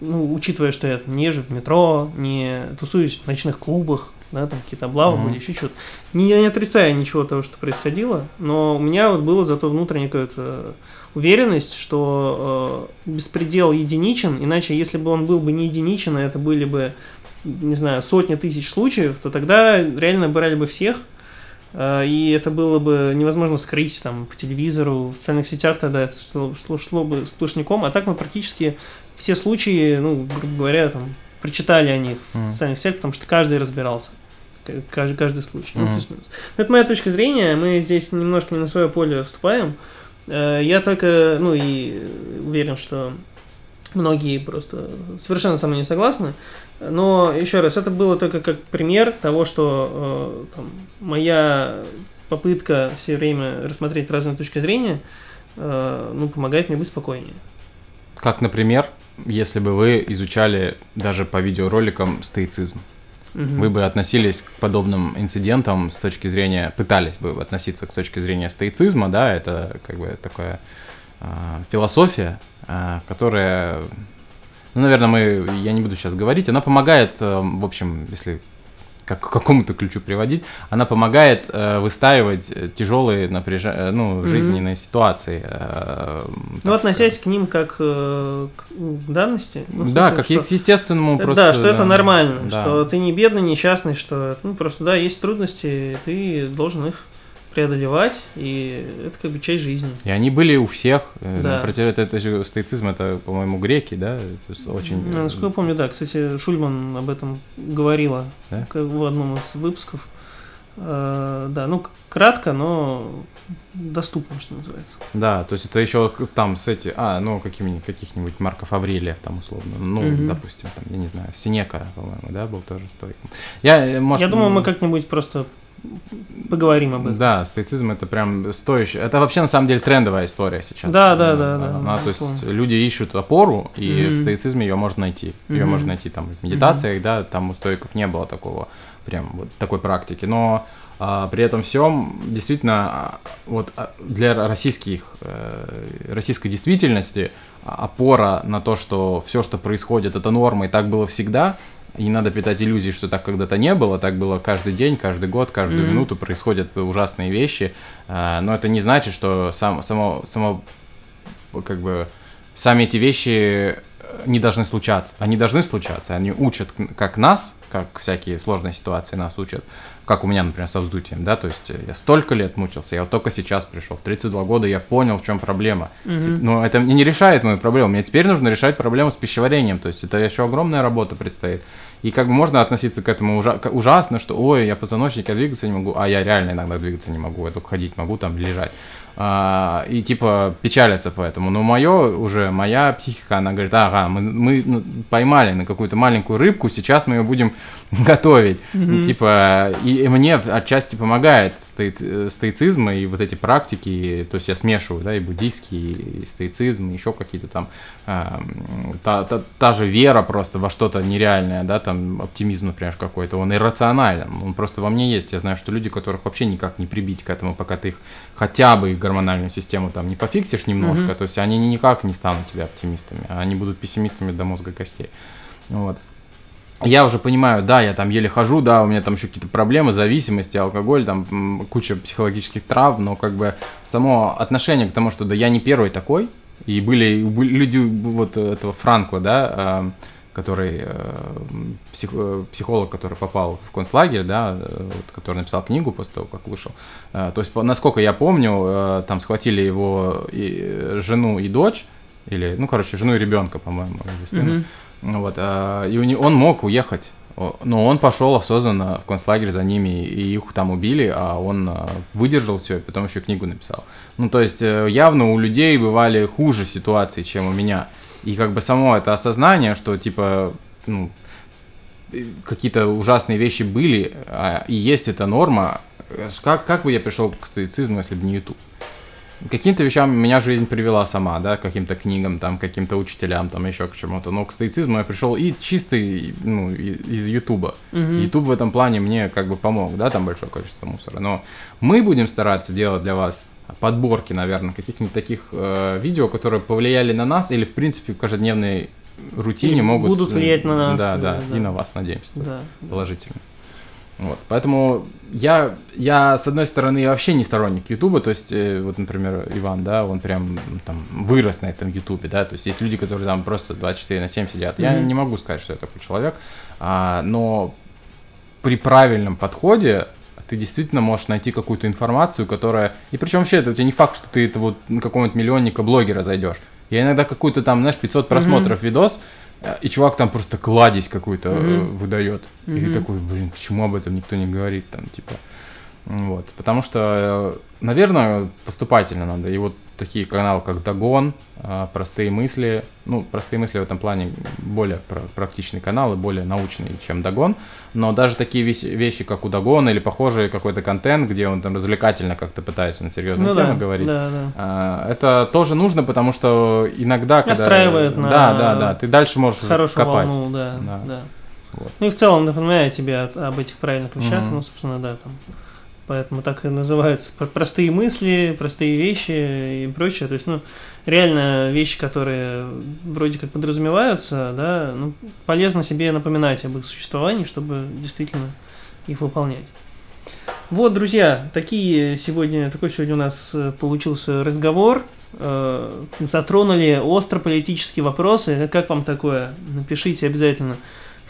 ну, учитывая, что я не езжу в метро, не тусуюсь в ночных клубах, да, там какие-то облавы mm-hmm. были, еще что-то. Не, не отрицая ничего того, что происходило, но у меня вот было зато внутренняя какая-то уверенность, что э, беспредел единичен, иначе если бы он был бы не единичен, а это были бы, не знаю, сотни тысяч случаев, то тогда реально брали бы всех, э, и это было бы невозможно скрыть там по телевизору, в социальных сетях тогда это шло, шло, шло бы сплошняком, а так мы практически все случаи, ну, грубо говоря, там, прочитали о них mm. в социальных сетях, потому что каждый разбирался. Каждый, каждый случай. Mm. Ну, плюс-минус. Это моя точка зрения. Мы здесь немножко не на свое поле вступаем. Э, я только, ну и уверен, что многие просто совершенно со мной не согласны. Но еще раз, это было только как пример того, что э, там, моя попытка все время рассмотреть разные точки зрения, э, ну, помогает мне быть спокойнее. Как, например? Если бы вы изучали даже по видеороликам стоицизм? Угу. Вы бы относились к подобным инцидентам с точки зрения, пытались бы относиться к точки зрения стоицизма, да, это как бы такая э, философия, э, которая, ну, наверное, мы, я не буду сейчас говорить, она помогает, э, в общем, если как к какому-то ключу приводить, она помогает э, выстаивать тяжелые напряж... Э, ну, жизненные mm-hmm. ситуации. Э, ну, относясь сказать. к ним как э, к данности. Ну, смысле, да, как что... к естественному просто. Да, что это нормально, да. что ты не бедный, несчастный, что ну, просто, да, есть трудности, ты должен их преодолевать, и это как бы часть жизни. И они были у всех. Э, да. Против это, это же стоицизм, это, по-моему, греки, да? То есть очень... Ну, насколько я помню, да. Кстати, Шульман об этом говорила да? в одном из выпусков. Uh, да, ну кратко, но доступно, что называется. Да, то есть это еще там с эти, а, ну какими каких-нибудь Марков Аврелиев там условно, ну mm-hmm. допустим, там, я не знаю, Синека, по-моему, да, был тоже стоиком. Я, э, может, я думаю, мы как-нибудь просто поговорим об этом. Да, стоицизм это прям стоящий. Это вообще на самом деле трендовая история сейчас. Да, да, да, да. Она, то есть люди ищут опору, и mm-hmm. в стоицизме ее можно найти. Ее mm-hmm. можно найти там в медитациях, mm-hmm. да, там у стоиков не было такого прям вот такой практики. Но а, при этом всем действительно а, вот а, для российских э, российской действительности опора на то, что все, что происходит, это норма и так было всегда, и не надо питать иллюзий, что так когда-то не было, так было каждый день, каждый год, каждую mm-hmm. минуту происходят ужасные вещи. А, но это не значит, что сам, само, само, как бы, сами эти вещи не должны случаться. Они должны случаться. Они учат как нас, как всякие сложные ситуации нас учат, как у меня, например, со вздутием, да, то есть я столько лет мучился, я вот только сейчас пришел, в 32 года я понял, в чем проблема. Mm-hmm. Но это не решает мою проблему, мне теперь нужно решать проблему с пищеварением, то есть это еще огромная работа предстоит. И как бы можно относиться к этому ужа- ужасно, что ой, я позвоночник, я двигаться не могу, а я реально иногда двигаться не могу, я только ходить могу, там лежать. А, и типа печалятся поэтому. Но мое уже, моя психика, она говорит, ага, мы, мы ну, поймали на какую-то маленькую рыбку, сейчас мы ее будем [laughs] готовить. Mm-hmm. Типа, и, и мне отчасти помогает стоици, стоицизм и вот эти практики, то есть я смешиваю, да, и буддийский, и стоицизм, и еще какие-то там, э, та, та, та же вера просто во что-то нереальное, да, там оптимизм, например, какой-то, он иррационален, он просто во мне есть. Я знаю, что люди, которых вообще никак не прибить к этому, пока ты их хотя бы гормональную систему там не пофиксишь немножко, mm-hmm. то есть они никак не станут тебя оптимистами, а они будут пессимистами до мозга костей. Вот. Я уже понимаю, да, я там еле хожу, да, у меня там еще какие-то проблемы, зависимости, алкоголь, там куча психологических травм, но как бы само отношение к тому, что да, я не первый такой, и были, были люди вот этого Франкла, да, который э, псих, э, психолог, который попал в концлагерь, да, э, который написал книгу после того, как вышел. То есть, насколько я помню, там схватили его и, жену и дочь, или, ну, короче, жену и ребенка, по-моему. Mm-hmm. Вот, и у него, он мог уехать, но он пошел осознанно в концлагерь за ними, и их там убили, а он выдержал все, и потом еще книгу написал. Ну, то есть, явно у людей бывали хуже ситуации, чем у меня. И как бы само это осознание, что типа, ну, какие-то ужасные вещи были, а, и есть эта норма, как, как бы я пришел к стоицизму, если бы не YouTube? Каким-то вещам меня жизнь привела сама, да, каким-то книгам, там, каким-то учителям, там, еще к чему-то. Но к стоицизму я пришел и чистый, ну, из Ютуба. Ютуб в этом плане мне как бы помог, да, там большое количество мусора. Но мы будем стараться делать для вас подборки, наверное, каких-нибудь таких э, видео, которые повлияли на нас или, в принципе, в каждодневной рутине и могут... Будут влиять на нас. Да, да, да, и на вас, надеемся, да, положительно. Вот, поэтому я, я, с одной стороны, вообще не сторонник Ютуба, то есть, э, вот, например, Иван, да, он прям там вырос на этом Ютубе, да, то есть есть люди, которые там просто 24 на 7 сидят. Mm-hmm. Я не могу сказать, что я такой человек, а, но при правильном подходе ты действительно можешь найти какую-то информацию, которая... И причем вообще это у тебя не факт, что ты это вот на какого-нибудь миллионника блогера зайдешь. Я иногда какую-то там, знаешь, 500 просмотров mm-hmm. видос, э, и чувак там просто кладезь какую-то mm-hmm. выдает. Mm-hmm. И ты такой, блин, почему об этом никто не говорит там, типа. Вот, потому что, э, наверное, поступательно надо. И вот такие каналы, как Дагон, э, Простые мысли. Ну, Простые мысли в этом плане более практичный канал и более научный, чем Дагон. Но даже такие вещи, как у Дагона или похожий какой-то контент, где он там развлекательно как-то пытается на серьезные ну, темы да, говорить, да, да. Э, это тоже нужно, потому что иногда... Настраивает когда, на... Да, да, да. Ты дальше можешь Хорошую копать. волну, да, да. да. Вот. Ну и в целом напоминаю тебе об этих правильных вещах, mm-hmm. ну, собственно, да, там Поэтому так и называются простые мысли, простые вещи и прочее. То есть, ну, реально вещи, которые вроде как подразумеваются, да, ну, полезно себе напоминать об их существовании, чтобы действительно их выполнять. Вот, друзья, такие сегодня, такой сегодня у нас э, получился разговор. Э, затронули остро политические вопросы. Как вам такое? Напишите обязательно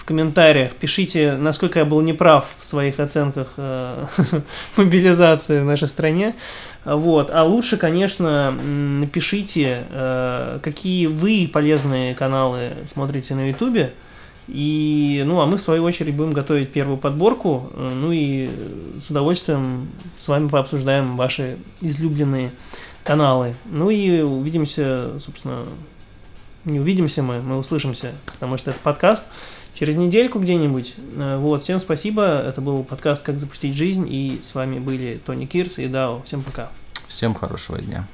комментариях. Пишите, насколько я был неправ в своих оценках э, [laughs] мобилизации в нашей стране. Вот. А лучше, конечно, напишите, какие вы полезные каналы смотрите на Ютубе. И, ну, а мы, в свою очередь, будем готовить первую подборку, э, ну и с удовольствием с вами пообсуждаем ваши излюбленные каналы. Ну и увидимся, собственно, не увидимся мы, мы услышимся, потому что это подкаст через недельку где-нибудь. Э, вот, всем спасибо, это был подкаст «Как запустить жизнь», и с вами были Тони Кирс и Дао. Всем пока. Всем хорошего дня.